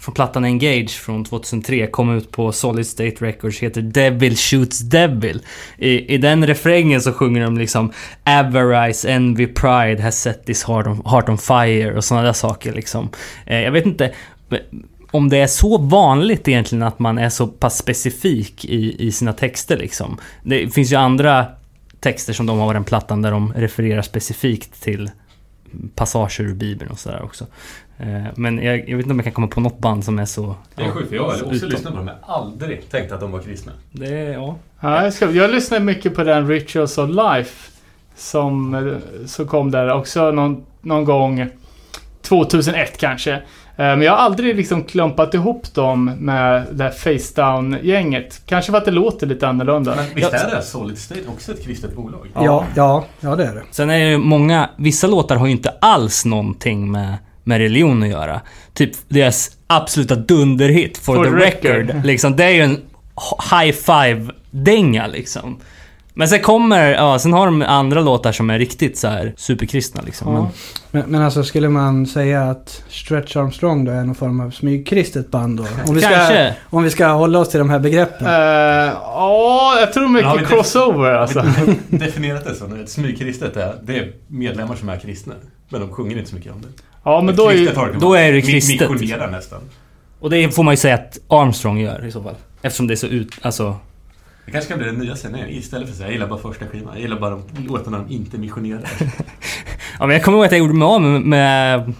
från plattan Engage från 2003 kom ut på Solid State Records heter Devil Shoots Devil. I, i den refrängen så sjunger de liksom Avarice, Envy, Pride has set this heart on, heart on fire och sådana där saker liksom. Eh, jag vet inte om det är så vanligt egentligen att man är så pass specifik i, i sina texter liksom. Det finns ju andra texter som de har på den plattan där de refererar specifikt till passager ur Bibeln och sådär också. Eh, Men jag, jag vet inte om jag kan komma på något band som är så... Det är sjukt, för jag har så också utom. lyssnat på dem, men aldrig tänkt att de var kristna. Det är, ja. Ja, jag, ska, jag lyssnar mycket på den Rituals of Life som, eh, som kom där också någon, någon gång 2001 kanske. Eh, Men jag har aldrig liksom klumpat ihop dem med det här Face Down-gänget. Kanske för att det låter lite annorlunda. Men visst är det Solid State också ett kristet bolag? Ja, ja, ja det är det. Sen är det ju många, vissa låtar har ju inte alls någonting med, med religion att göra. Typ deras absoluta dunderhit, For, For the the record. record. Liksom, det är ju en high five-dänga liksom. Men sen kommer, ja, sen har de andra låtar som är riktigt så här superkristna liksom. Men, Ja. Men, men alltså skulle man säga att Stretch Armstrong då är någon form av smygkristet band då? Om vi, ska, Kanske. om vi ska hålla oss till de här begreppen. Eh, Ja, jag tror Ja, mycket men det- crossover alltså. Definierat det som ett smygkristet är, det är medlemmar som är kristna. Men de sjunger inte så mycket om det. Ja, men då är har då är det kristet. Missionerar nästan. Och det får man ju säga att Armstrong gör i så fall. Eftersom det är så ut, alltså... Det kanske kan bli den nya scenen. Istället för att säga jag gillar bara första skivan. Jag gillar bara de låtarna de inte missionerar. Ja, men jag kommer ihåg att jag gjorde mig av med, med,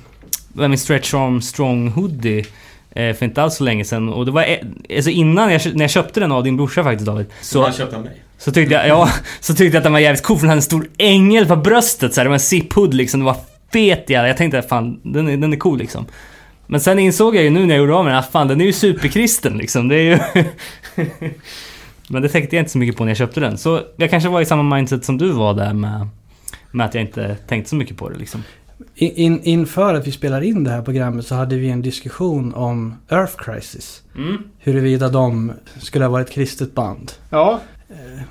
med min Stretch Armstrong hoodie eh, för inte alls så länge sedan. Och det var, eh, alltså innan jag, när jag köpte den av din brorsa faktiskt David. Så han köpte av mig. så tyckte jag, ja, så tyckte jag att den var jävligt cool för den hade en stor ängel på bröstet så här, Det var en zip-hood liksom. Det var fet jävla. Jag tänkte fan, den är, den är cool liksom. Men sen insåg jag ju nu när jag gjorde av med den att fan den är ju superkristen liksom. Det är ju... Men det tänkte jag inte så mycket på när jag köpte den. Så jag kanske var i samma mindset som du var där med, med att jag inte tänkte så mycket på det liksom. In, in, inför att vi spelar in det här programmet så hade vi en diskussion om Earth Crisis. Mm. Huruvida de skulle ha varit ett kristet band. Ja,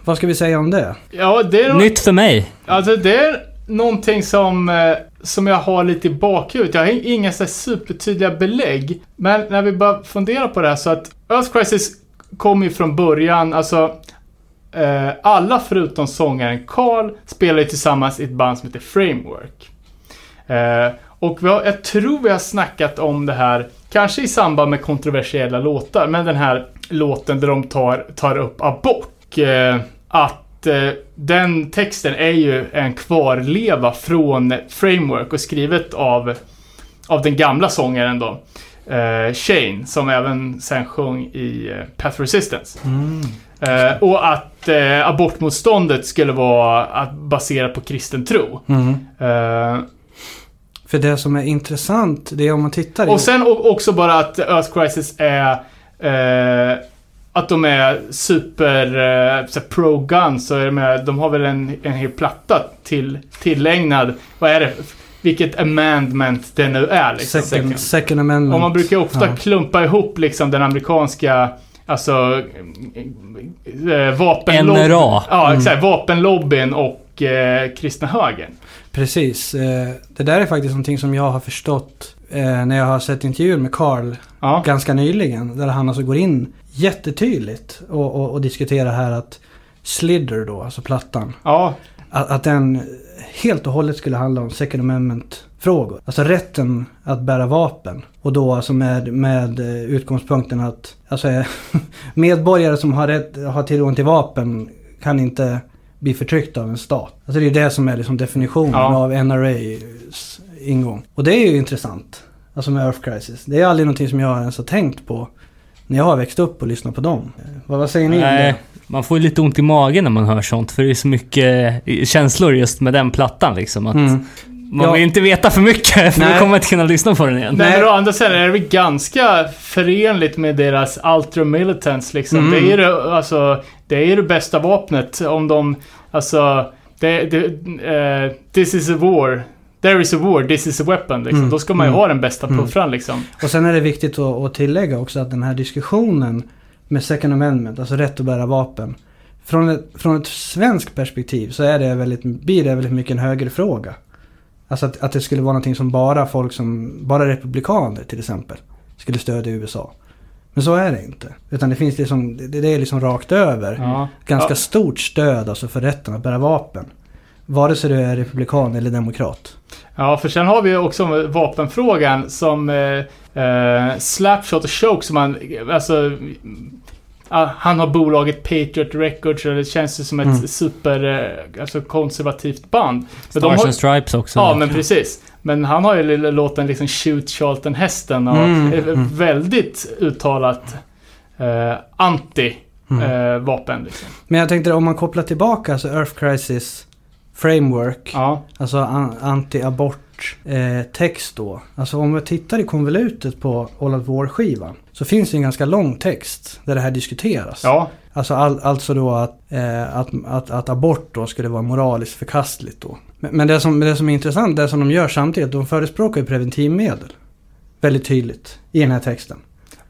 Vad ska vi säga om det? ja det är... Nytt för mig. Alltså det är någonting som, eh, som jag har lite i bakhuvudet. Jag har in- inga så här supertydliga belägg. Men när vi bara funderar på det här så att Earth Crisis kom ju från början, alltså eh, alla förutom sångaren Carl spelar ju tillsammans i ett band som heter Framework. Eh, och vi har, jag tror vi har snackat om det här, kanske i samband med kontroversiella låtar, men den här låten där de tar, tar upp abort. Eh, att eh, den texten är ju en kvarleva från Framework och skrivet av, av den gamla sångaren då. Eh, Shane, som även sen sjöng i eh, Path Resistance. Eh, och att eh, abortmotståndet skulle vara att basera på kristen tro. Eh, För det som är intressant, det är om man tittar i... och sen o- också bara att Earth Crisis är... Eh, att de är super eh, så här pro-gun, så är de, de har väl en, en hel platta till, tillägnad, vad är det? Vilket amendment det nu är liksom. second, second Amendment. Och man brukar ofta Ja. klumpa ihop liksom den amerikanska, alltså, eh, vapenlobbyn. NRA. Ja, exakt. Vapenlobbyn och eh, kristna högern. Precis. Eh, det där är faktiskt någonting som jag har förstått eh, när jag har sett intervjuer med Carl Ja. ganska nyligen. Där han alltså går in jättetydligt och, och, och diskuterar här att Slither då, alltså plattan. Ja, Att, att den helt och hållet skulle handla om Second Amendment-frågor. Alltså rätten att bära vapen. Och då alltså med, med eh, utgångspunkten att alltså, eh, medborgare som har, rätt, har tillgång till vapen kan inte bli förtryckta av en stat. Alltså det är det som är liksom definitionen Ja. av NRAs ingång. Och det är ju intressant. Alltså med Earth Crisis. Det är aldrig någonting som jag ens har tänkt på när jag har växt upp och lyssnat på dem. Eh, Vad, vad säger ni om Nej, det? Man får ju lite ont i magen när man hör sånt. För det är så mycket eh, känslor just med den plattan liksom. Att Mm. Man Ja. vill inte veta för mycket för Nej. då kommer man inte kunna lyssna på den igen. Nej, men å andra sidan är det väl ganska förenligt med deras ultra militants liksom. Mm. Det är det, alltså, det är det bästa vapnet om de, alltså, det, det, eh, this is a war. There is a war, this is a weapon liksom. Mm. Då ska man ju Mm. ha den bästa Mm. puffran liksom. Och sen är det viktigt att, att tillägga också att den här diskussionen med Second Amendment, alltså rätt att bära vapen. Från ett, från ett svenskt perspektiv så är det väldigt, blir det väldigt mycket en högerfråga. Alltså att, att det skulle vara någonting som bara folk som, bara republikaner till exempel, skulle stödja USA. Men så är det inte. Utan det finns liksom, det, det är liksom rakt över. Ja. Ganska Ja. stort stöd alltså för rätten att bära vapen. Vare sig du är republikan eller demokrat. Ja, för sen har vi ju också vapenfrågan som eh, eh, Slapshot och Choke som han, alltså han har bolaget Patriot Records och det känns ju som ett Mm. super, eh, alltså konservativt band. Men de Stars har, and Stripes också. ja, men precis. Men han har ju låten liksom Shoot Charlton Hästen och Mm, är mm. väldigt uttalat eh, anti Mm. eh, vapen liksom. Men jag tänkte om man kopplar tillbaka alltså Earth Crisis Framework. Ja, Alltså an- anti-abort eh, text då. Alltså om vi tittar i konvolutet på All Out War-skivan. Så finns det en ganska lång text där det här diskuteras. ja, Alltså all, alltså då att, eh, att, att, att abort då skulle vara moraliskt förkastligt då. Men, men det, som, det som är intressant, det som de gör samtidigt, de förespråkar ju preventivmedel. Väldigt tydligt i den här texten.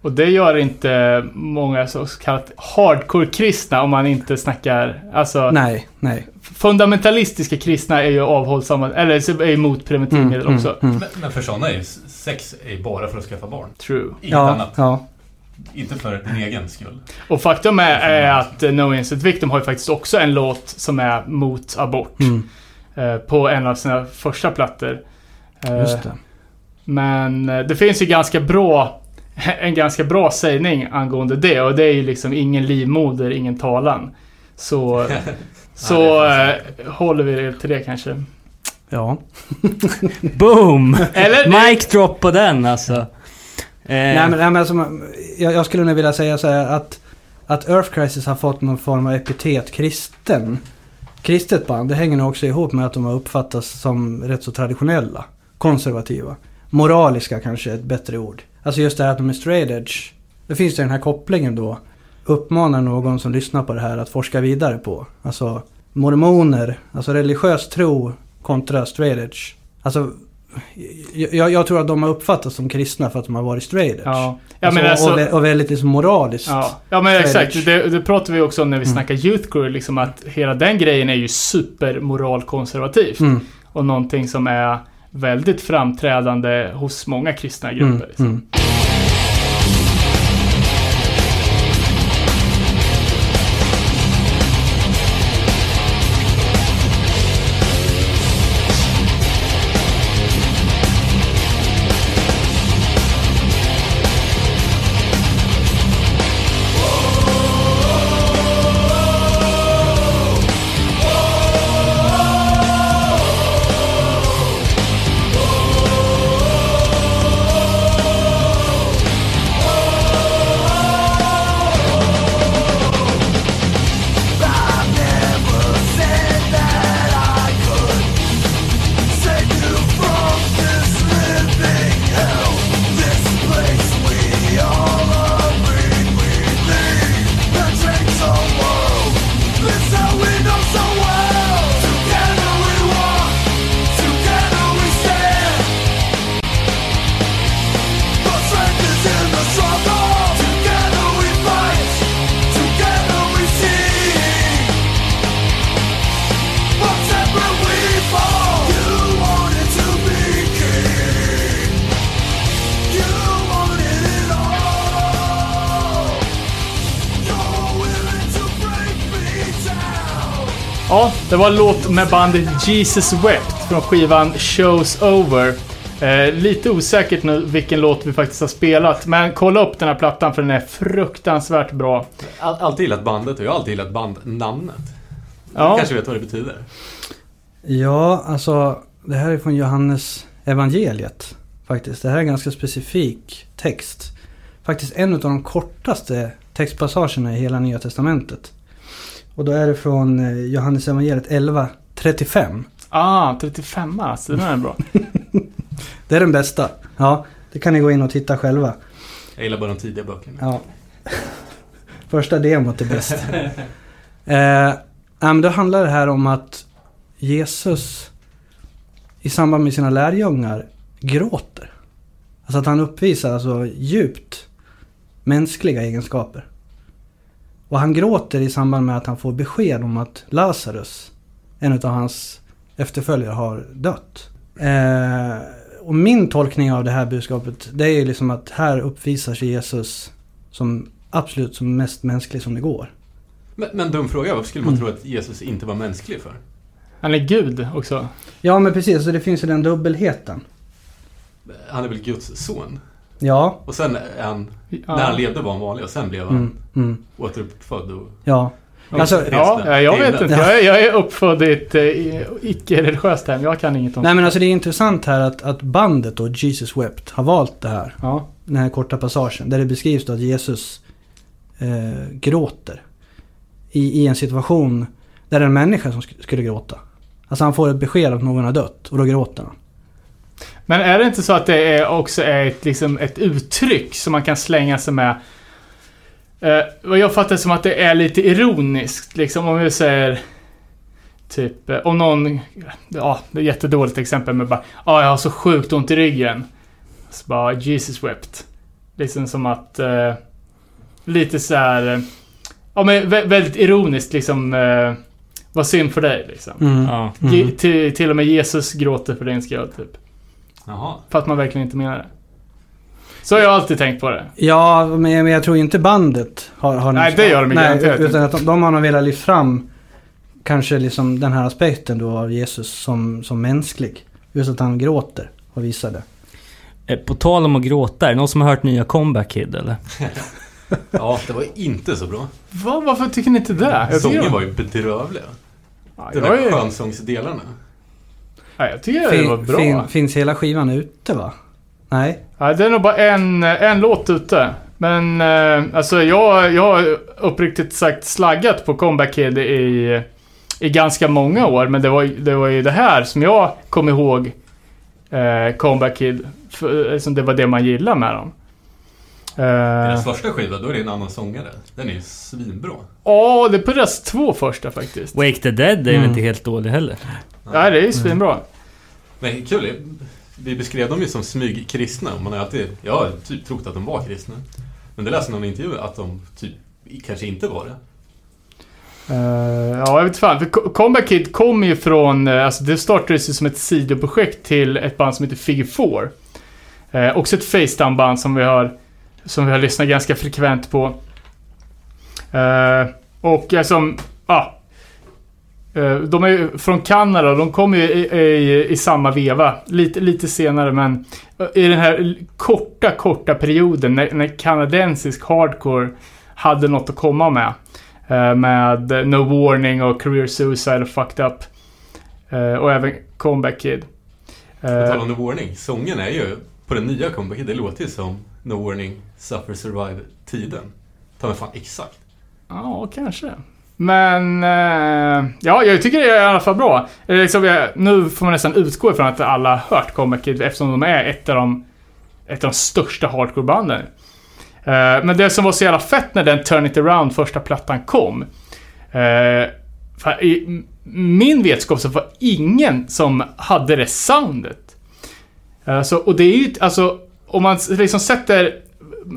Och det gör inte många så kallat hardcore-kristna om man inte snackar, alltså Nej, nej. Fundamentalistiska kristna är ju avhållsamma, eller är emot preventivmedel Mm, också. mm, mm. Men, men för sådana är ju sex är bara för att skaffa barn. True. Inget Ja, annat. ja. Inte för din egen skull. Och faktum är, är att No Innocent Victim har ju faktiskt också en låt som är mot abort. Mm, Eh, på en av sina första plattor. Eh, just det. Men eh, det finns ju ganska bra, en ganska bra sägning angående det och det är ju liksom ingen livmoder, ingen talan. Så, så Nej, eh, håller vi det till det kanske. Ja. Boom! Eller? Mic drop på den alltså. Eh, Nej men, nej, men alltså, jag, jag skulle nog vilja säga så här att, att Earth Crisis har fått någon form av epitet kristen. Kristet band, det hänger nog också ihop med att de har uppfattats som rätt så traditionella. Konservativa. Moraliska kanske är ett bättre ord. Alltså just det här att de är straight edge. Det finns det den här kopplingen då. Uppmanar någon som lyssnar på det här att forska vidare på. Alltså mormoner, alltså religiös tro kontra straight edge. Alltså jag, jag tror att de har uppfattats som kristna för att de har varit straight edge. Ja, ja alltså, alltså... och, vä- och väldigt liksom moraliskt. Ja, ja men exakt. Det, det pratar vi också om när vi Mm. snackar Youth Crew, liksom att hela den grejen är ju supermoralkonservativt. Mm, Och någonting som är väldigt framträdande hos många kristna grupper. mm, liksom. Det var en låt med bandet Jesus Wept från skivan Shows Over. Eh, lite osäkert nu vilken låt vi faktiskt har spelat, men kolla upp den här plattan för den är fruktansvärt bra. All, alltid gillat bandet och jag har alltid gillat bandnamnet. Ja, Du kanske vet vad det betyder? Ja, alltså det här är från Johannes evangeliet faktiskt. Det här är en ganska specifik text. Faktiskt en av de kortaste textpassagerna i hela Nya Testamentet. Och då är det från eh, Johannes evangeliet 11.35. ah, 35 alltså, den är bra. Det är den bästa. Ja, det kan ni gå in och titta själva. Jag gillar bara de tidiga böckerna. Ja. Första demot är bäst. eh, ja, men då handlar det här om att Jesus i samband med sina lärjungar gråter. Alltså att han uppvisar alltså djupt mänskliga egenskaper. Och han gråter i samband med att han får besked om att Lazarus, en av hans efterföljare, har dött. Eh, och min tolkning av det här budskapet, det är ju liksom att här uppvisar sig Jesus som absolut som mest mänsklig som det går. Men, men dum fråga, varför skulle man Mm. tro att Jesus inte var mänsklig för? Han är Gud också. Ja, men precis. Så det finns ju den dubbelheten. Han är väl Guds son? Ja. Och sen är han, Ja. när han levde var han vanlig och sen blev han Mm, mm, återuppfödd och... ja. Alltså, Ja, ja, jag vet inte. Jag är, jag är uppfödd i ett eh, icke-religiöst hem. Jag kan inget om Nej men alltså det är intressant här att, att bandet då, Jesus Wept, har valt det här. Ja. Den här korta passagen. Där det beskrivs då att Jesus eh, gråter. I, I en situation där det är en människa som sk- skulle gråta. Alltså han får ett besked att någon har dött och då gråter han. Men är det inte så att det är också är ett, liksom ett uttryck som man kan slänga sig med? Eh, vad jag fattar som att det är lite ironiskt. Liksom om vi säger... Typ, eh, om någon... Ja, det är ett jättedåligt exempel med bara... Ja, jag har så sjukt ont i ryggen. Så bara, Jesus wept. Liksom som att... Eh, lite så här... eh, Ja, men vä- väldigt ironiskt liksom... Eh, vad synd för dig liksom. Mm. Ja. Mm. Till och med Jesus gråter för din skull, typ. Jaha. För att man verkligen inte menar det. Så har jag alltid tänkt på det. Ja, men, men jag tror inte bandet har... har Nej, det gör de Nej, inte. utan att de, de har nog velat lyfta fram kanske liksom den här aspekten då av Jesus som, som mänsklig. Just att han gråter och visar det. Eh, På tal om att gråta, är det någon som har hört nya Comeback Kid eller? Ja, det var inte så bra. Va, varför tycker ni inte det? Jag Sången var ju bedrövliga. ja, De jag, där är, skönsångsdelarna. Ja, jag tycker det var Fin, bra. fin, finns hela skivan ute va? Nej? Ja, det är nog bara en, en låt ute. Men eh, alltså jag, jag har uppriktigt sagt slaggat på Comeback Kid i, i ganska många år. Men det var, det var ju det här som jag kom ihåg eh, Comeback Kid. För, liksom det var det man gillade med dem. Eh, Deras första skiva, då är det en annan sångare. Den är ju svinbra. Ja, det är på deras två första faktiskt. Wake the Dead är ju Mm. inte helt dålig heller. Ja, det är ju svinbra. Men kul, vi beskrev dem ju som smygkristna. och Man har alltid, jag har typ trott att de var kristna. Men det läste någon intervju att de typ kanske inte var det. Uh, ja, jag vet fan. För Comeback Kid kom ju från... Eh, alltså det startades ju som ett sidoprojekt till ett band som heter Figure 4. Uh, eh, också ett Facetime-band som vi har... Som vi har lyssnat ganska frekvent på. Eh, och alltså... Ja. Eh, de är från Kanada de kom ju i, i, i samma veva. Lite, lite senare men... eh, I den här korta, korta perioden när, när kanadensisk hardcore hade något att komma med. Eh, med No Warning och Career Suicide och Fucked Up. Och även Comeback Kid. På tal om No Warning, sången är ju på den nya comebacken, det låter ju som No Warning, Suffer Survive-tiden. Ta mig fan exakt. Ja, kanske. Men... Eh, ja, jag tycker det är i alla fall bra. Eh, liksom, jag, nu får man nästan utgå ifrån att alla har hört Comic Kid eftersom de är ett av de, ett av de största hardcore-banden. Eh, men det som var så jävla fett när den Turn It Around första plattan kom. Eh, för I min vetskap så var ingen som hade det soundet. Eh, så, och det är ju, alltså, om man liksom sätter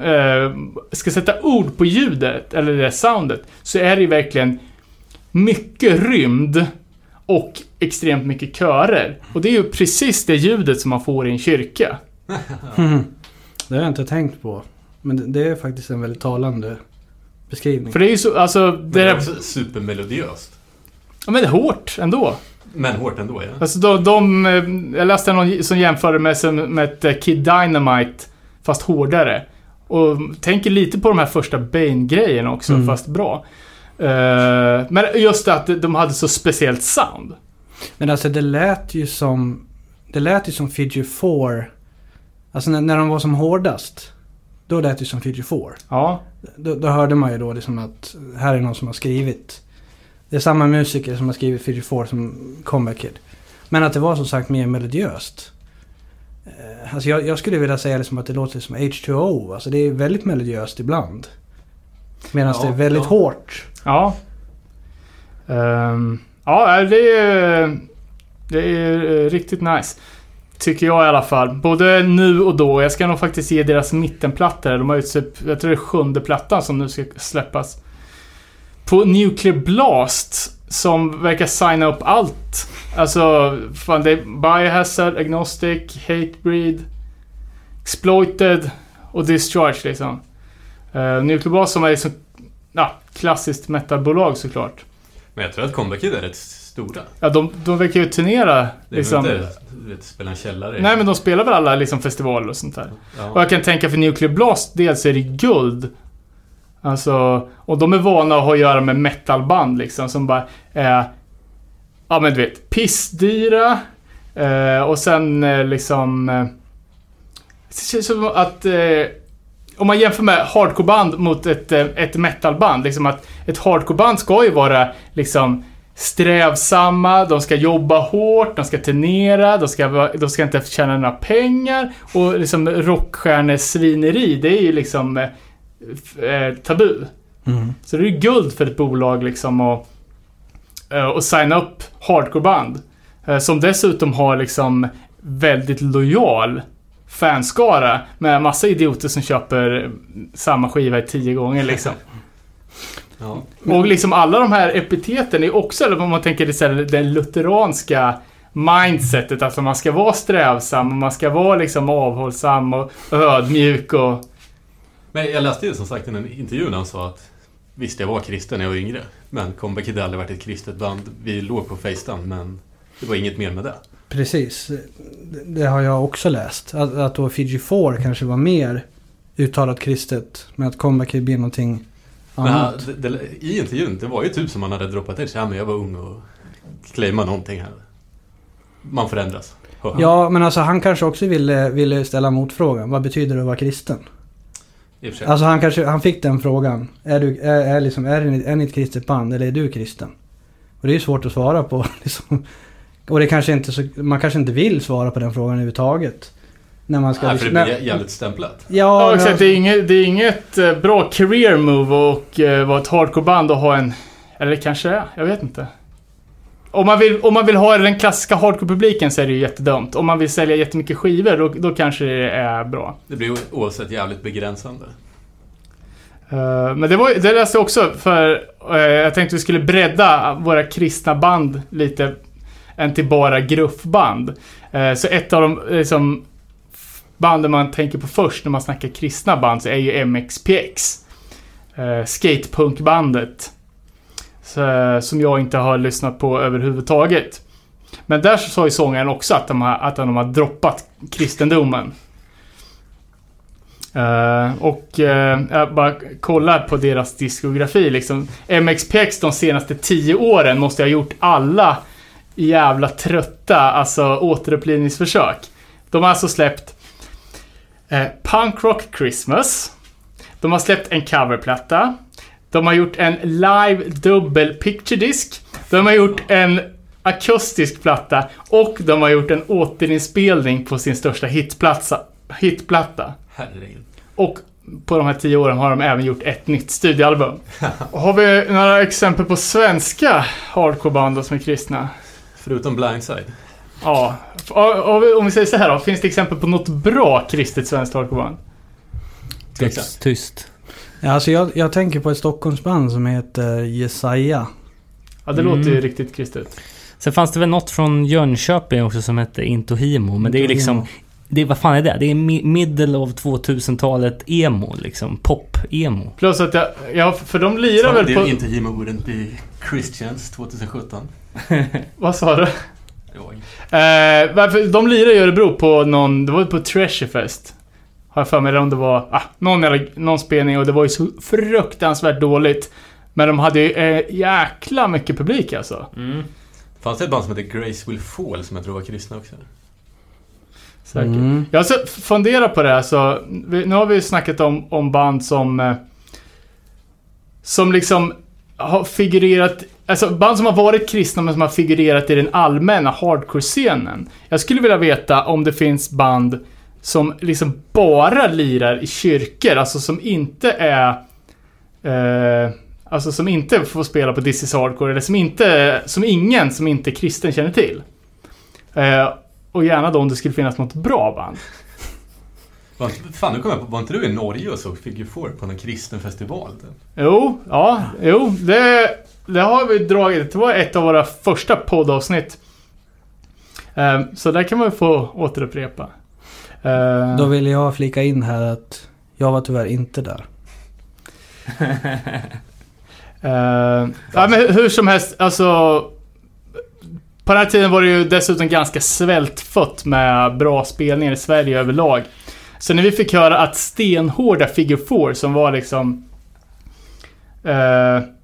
eh, ska sätta ord på ljudet, eller det soundet, så är det ju verkligen mycket rymd och extremt mycket körer. Och det är ju precis det ljudet som man får i en kyrka. Det har jag inte tänkt på. Men det, det är faktiskt en väldigt talande beskrivning. För det är ju så, alltså, Men det det är är, också supermelodiöst. ja, men det är hårt ändå. Men hårt ändå, ja. Alltså de, de eh, jag läste någon som jämförde med, som- med ett eh, Kid Dynamite, fast hårdare. Och tänker lite på de här första Bane-grejerna också, Mm. fast bra. Eh, men just att de hade så speciellt sound. Men alltså det lät ju som... Det lät ju som Fiji 4. Alltså när, när de var som hårdast. Då lät det ju som Fiji 4. Ja. Då, då hörde man ju då liksom att här är någon som har skrivit. Det är samma musiker som har skrivit Fiji 4 som Comeback Kid. Men att det var som sagt mer melodiöst. Eh, Alltså jag, jag skulle vilja säga liksom att det låter som H2O. Alltså det är väldigt melodiöst ibland. Medan Ja, det är väldigt ja. hårt. Ja. Ehm, ja, det är, det är eh, riktigt nice. Tycker jag i alla fall. Både nu och då. Jag ska nog faktiskt ge deras mittenplattor. De har typ, jag tror det är sjunde plattan som nu ska släppas. På Nuclear Blast som verkar signa upp allt. Alltså, fan det är Biohazard, Agnostic, Hatebreed, Exploited och Discharge liksom. Uh, Nuclear Blast som är liksom, ja, klassiskt metalbolag såklart. Men jag tror att Comeback Kid är rätt stora. Ja, de, de verkar ju turnera Det är liksom. inte, vet, spela en källare. Nej men de spelar väl alla liksom festivaler och sånt där. Och Ja. jag kan tänka för Nuclear Blast dels är det guld. Alltså, och de är vana att ha att göra med metalband liksom som bara är, ja men du vet, pissdyra. Eh, och sen eh, liksom, eh, det känns som att eh, om man jämför med hardcoreband mot ett, eh, ett metalband, liksom att ett hardcoreband ska ju vara liksom strävsamma, de ska jobba hårt, de ska turnera, de ska, de ska inte tjäna några pengar och liksom rockstjärnesvineri, det är ju liksom eh, eh, tabu. Mm. Så det är guld för ett bolag liksom att eh, och signa upp hardcoreband. Eh, Som dessutom har liksom väldigt lojal fanskara med massa idioter som köper samma skiva i tio gånger liksom. Ja. Och liksom alla de här epiteten är också, eller om man tänker det, så här, det lutheranska mindsetet, alltså man ska vara strävsam och man ska vara liksom avhållsam och ödmjuk och... Men jag läste ju som sagt i en intervju när han sa att Visst, jag var kristen när jag var yngre. Men Comeback har aldrig varit ett kristet band. Vi låg på Facetime, men det var inget mer med det. Precis. Det- har jag också läst. Att, att då Fiji 4 kanske var mer uttalat kristet. Men att Comeback blir någonting Men annat. det, det, I intervjun, det var ju typ som han hade droppat det. Ja, men jag var ung och claimade någonting här. Man förändras. Ja, men alltså han kanske också ville, ville ställa motfrågan. Vad betyder det att vara kristen? I och för sig. Alltså han kanske, han fick den frågan. Är, du, är, är, liksom, är, ni, är ni ett kristet band eller är du kristen? Och det är ju svårt att svara på. Liksom. Och det kanske inte så, man kanske inte vill svara på den frågan överhuvudtaget. När man ska... Nej, för det när- blir jä- jävligt stämplat. Ja, Ja, exakt. Det är inget, det är inget eh, bra career move och uh, vara ett hardcoreband och ha en... Eller kanske det är, jag vet inte. Om man, vill, om man vill ha den klassiska hardcore-publiken så är det ju jättedumt. Om man vill sälja jättemycket skivor, då, då kanske det är bra. Det blir oavsett jävligt begränsande. Eh, men det, var, det läste jag också för eh, jag tänkte vi skulle bredda våra kristna band lite än till bara gruffband. Eh, så ett av de liksom, banden man tänker på först när man snackar kristna band så är ju MXPX. Uh, skatepunkbandet. Eh, som jag inte har lyssnat på överhuvudtaget. Men där så sa ju sångaren också att de har, att de har droppat kristendomen. Uh, och uh, jag bara kollar på deras diskografi liksom. MXPX de senaste tio åren måste ha gjort alla jävla trötta, alltså återupplivningsförsök. De har alltså släppt uh, Punk Rock Christmas. De har släppt en coverplatta. De har gjort en live dubbel picture disc. De har gjort en akustisk platta och de har gjort en återinspelning på sin största hitplatta. hitplatta. Herregud. Och på de här tio åren har de även gjort ett nytt studioalbum. har vi några exempel på svenska hardcoreband som är kristna? Förutom Blindside. Ja. Om vi- säger så här då, finns det exempel på något bra kristet svenskt hardcoreband? Tveksamt. Ja, alltså jag, jag tänker på ett Stockholmsband som heter Jesaja. Ja, det Mm. låter ju riktigt kristet. Sen fanns det väl något från Jönköping också som hette Intohimo. Men det är ju liksom... Det, är- vad fan är det? Det är mi- middle of 2000-talet emo liksom. Pop-emo. Plus att jag, ja, för de lirar väl det på... är inte Himo wouldn't be Christians 2017. Vad sa du? Eh, varför, de lirar i Örebro på någon, det var på Treasurefest. Har jag för mig, eller om det var, ah, någon, någon spelning och det var ju så fruktansvärt dåligt. Men de hade ju eh, jäkla mycket publik alltså. Fanns det ett band som heter Grace Will Fall som jag tror var kristna också? Säkert. Mm. Jag har så funderat på det här, så vi, nu har vi snackat om, om band som... Eh, som liksom har figurerat... Alltså band som har varit kristna men som har figurerat i den allmänna hardcore-scenen. Jag skulle vilja veta om det finns band som liksom bara lirar i kyrkor, alltså som inte är... Eh, alltså som inte får spela på This is Hardcore, eller som inte... Som ingen som inte är kristen känner till. Eh, och gärna då om det skulle finnas något bra band. Fan, nu kom jag på, var inte du i Norge och såg Figure Four på någon kristen festival? Jo, ja, jo, det, det har vi dragit. Det var ett av våra första poddavsnitt. Eh, så där kan man få återupprepa. Eh, Då vill jag flika in här att jag var tyvärr inte där. Eh, ja, men hur som helst, alltså... På den här tiden var det ju dessutom ganska svältfött med bra spelningar i Sverige överlag. Så när vi fick höra att stenhårda Figure Four som var liksom...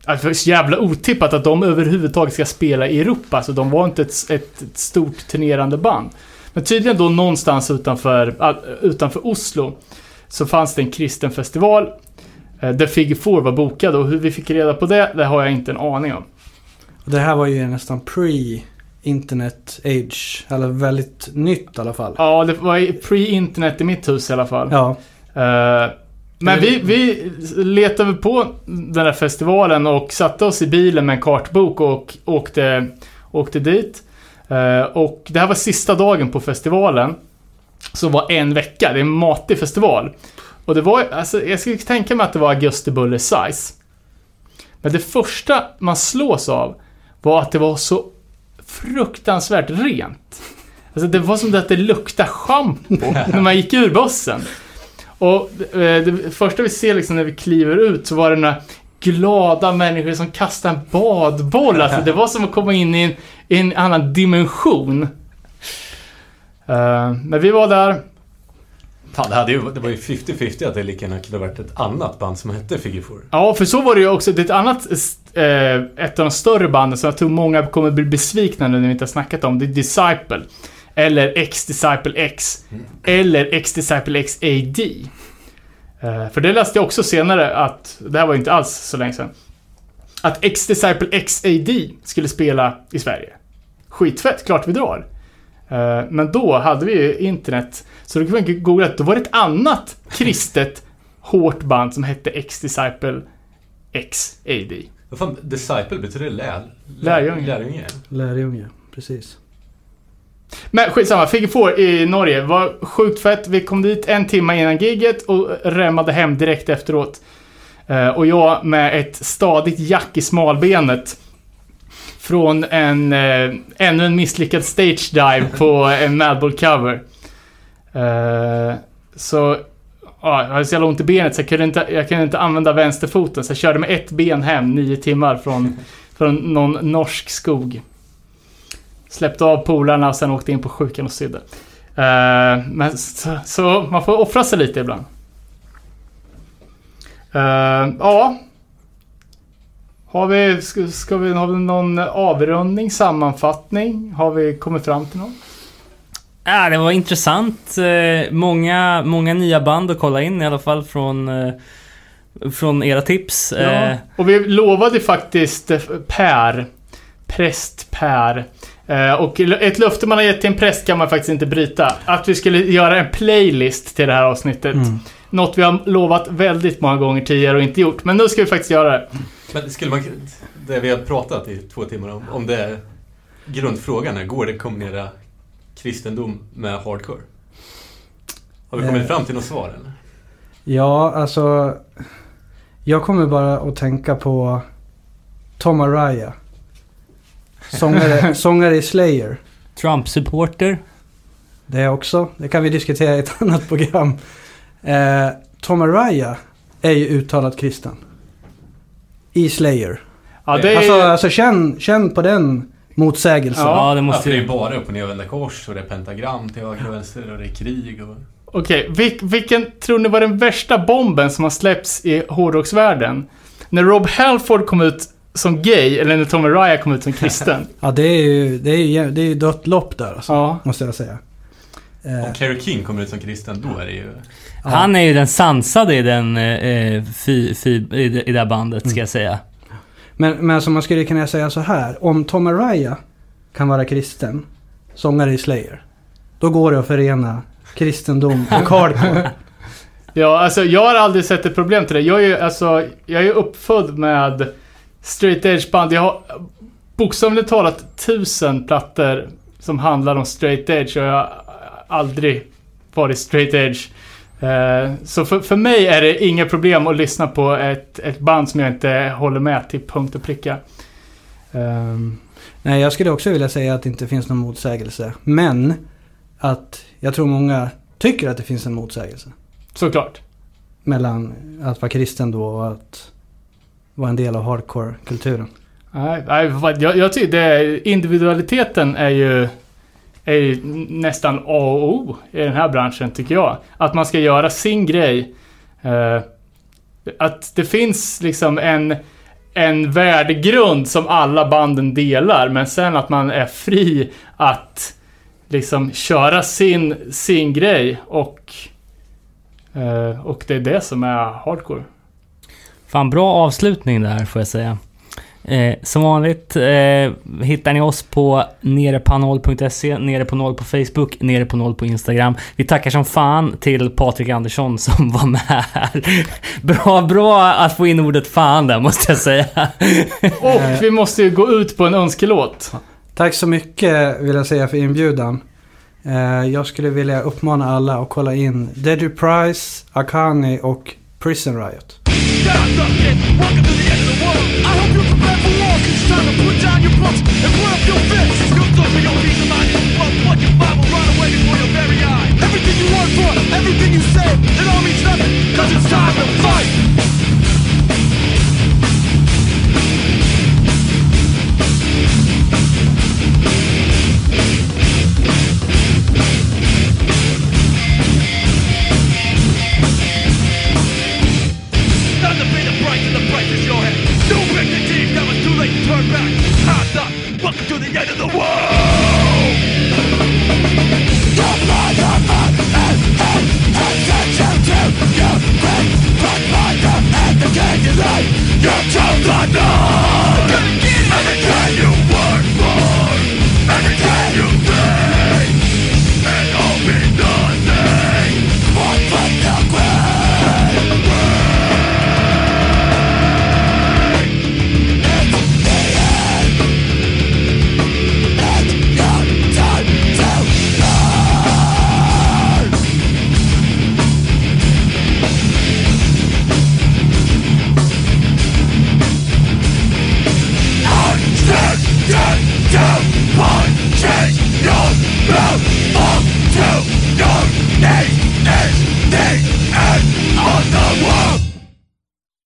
Att det var så jävla otippat att de överhuvudtaget ska spela i Europa. Så de var inte ett, ett, ett stort turnerande band. Men tydligen då någonstans utanför, ah, utanför Oslo så fanns det en kristen festival eh, där Figure Four var bokad och hur vi fick reda på det, det har jag inte en aning om. Det här var ju nästan pre-internet age. Eller väldigt nytt i alla fall. Ja, det var pre-internet i mitt hus i alla fall. Ja. Eh, men vi, vi letade på den där festivalen och satte oss i bilen med en kartbok och åkte, åkte dit. Eh, och det här var sista dagen på festivalen. Som var en vecka. Det är en matig festival. Och det var, alltså, jag skulle tänka mig att det var augusti buller size. Men det första man slås av var att det var så fruktansvärt rent. Alltså det var som att det luktade schampo när man gick ur bussen. Och eh, det första vi ser liksom när vi kliver ut så var det några glada människor som kastade en badboll. Alltså det var som att komma in i en, i en annan dimension. Eh, men vi var där. Fan, det, hade ju, det var ju 50-50 att det lika gärna kunde varit ett annat band som hette Figure Four. Ja, för så var det ju också. Det är ett annat, eh, ett av de större banden som jag tror många kommer bli besvikna nu när vi inte har snackat om. Det är Disciple. Eller X-Disciple X. Eller X-Disciple X AD. Eh, för det läste jag också senare att, det här var inte alls så länge sedan. Att X-Disciple X AD skulle spela i Sverige. Skitfett, klart vi drar. Eh, men då hade vi ju internet, så då kunde man googla, då var det ett annat kristet hårt band som hette X-Disciple X AD. Vad fan, Disciple betyder lär, Lärjunge. lärjunge. Lärjunge, precis. Men skitsamma, Figure Four i Norge var sjukt fett. Vi kom dit en timme innan giget och remmade hem direkt efteråt. Eh, och jag med ett stadigt jack i smalbenet. Från en, eh, ännu en misslyckad stage dive på en Madball cover. Eh, så, ja, jag hade så jävla ont i benet så jag kunde, inte, jag kunde inte använda vänsterfoten. Så jag körde med ett ben hem nio timmar från, från någon norsk skog. Släppte av polarna och sen åkte in på sjukan och sydde. Eh, men så, så man får offra sig lite ibland. Eh, ja. Har vi, ska, ska vi, har vi någon avrundning, sammanfattning? Har vi kommit fram till något? Ja, det var intressant. Eh, Många, många nya band att kolla in i alla fall från, från era tips. Ja. Och vi lovade faktiskt Per, präst Per. Eh, och ett löfte man har gett till en präst kan man faktiskt inte bryta. Att vi skulle göra en playlist till det här avsnittet. Något vi har lovat väldigt många gånger tidigare och inte gjort. Men nu ska vi faktiskt göra det. Men skulle man... Det vi har pratat i två timmar om, om det är grundfrågan är, går det att kombinera kristendom med hardcore? Har vi kommit Eh. fram till något svar eller? Ja, alltså. Jag kommer bara att tänka på Tom Araya. Sångare, sångare i Slayer. Trump-supporter. Det också. Det kan vi diskutera i ett annat program. Eh, Tom Araya är ju uttalat kristen. I Slayer. Ja, det är... Alltså, alltså känn, känn på den motsägelsen. Ja, det Ja, måste för det är ju... bara upp och nervända kors och det är pentagram till höger och vänster och det är krig och... Okej, vil, vilken tror ni var den värsta bomben som har släppts i hårdrocksvärlden? När Rob Halford kom ut som gay eller när Tom Araya kom ut som kristen? Ja, det är ju, det är ju, det är ju dött lopp där alltså, ja. måste jag säga. Eh, Om Kerry King kommer ut som kristen, då är det ju... ja. Han är ju den sansade i den, eh, fi, fi, i, det- i det här bandet, ska jag säga. Men, men alltså man skulle kunna säga så här. Om Tom Araya kan vara kristen, sångare i Slayer. Då går det att förena kristendom och hardcore. Ja, alltså jag har aldrig sett ett problem till det. Jag är ju alltså, jag är ju uppfödd med straight edge band. Jag har bokstavligt talat tusen plattor som handlar om straight edge och jag har aldrig varit straight edge. Eh, så för, för mig är det inga problem att lyssna på ett, ett band som jag inte håller med till punkt och pricka. Ehm, Nej, jag skulle också vilja säga att det inte finns någon motsägelse. Men att jag tror många tycker att det finns en motsägelse. såklart. Mellan att vara kristen då och att vara en del av hardcore-kulturen. Nej, nej, jag, jag tycker det, individualiteten är ju, är ju nästan A och O i den här branschen, tycker jag. Att man ska göra sin grej. Eh, att det finns liksom en, en värdegrund som alla banden delar, men sen att man är fri att liksom köra sin, sin grej och, eh, och det är det som är hardcore. Fan, bra avslutning där får jag säga. Eh, som vanligt eh, hittar ni oss på nerepanol.se, nere på noll på Facebook, nere på noll på Instagram. Vi tackar som fan till Patrik Andersson som var med här. Bra, bra att få in ordet fan där måste jag säga. Och vi måste ju gå ut på en önskelåt. Tack så mycket vill jag säga för inbjudan. Eh, Jag skulle vilja uppmana alla att kolla in Deadly Price, Akani och Prison Riot. Kid. Welcome to the end of the world. I hope you're prepared for war, it's time to put down your and up your fists. Your mind Bible run away before your very. Everything you work for, everything you say, it all means nothing, 'cause it's time to fight. To the end of the world! The motherfucker is in attention to your brain But mother and the king is right You chose my love And the you were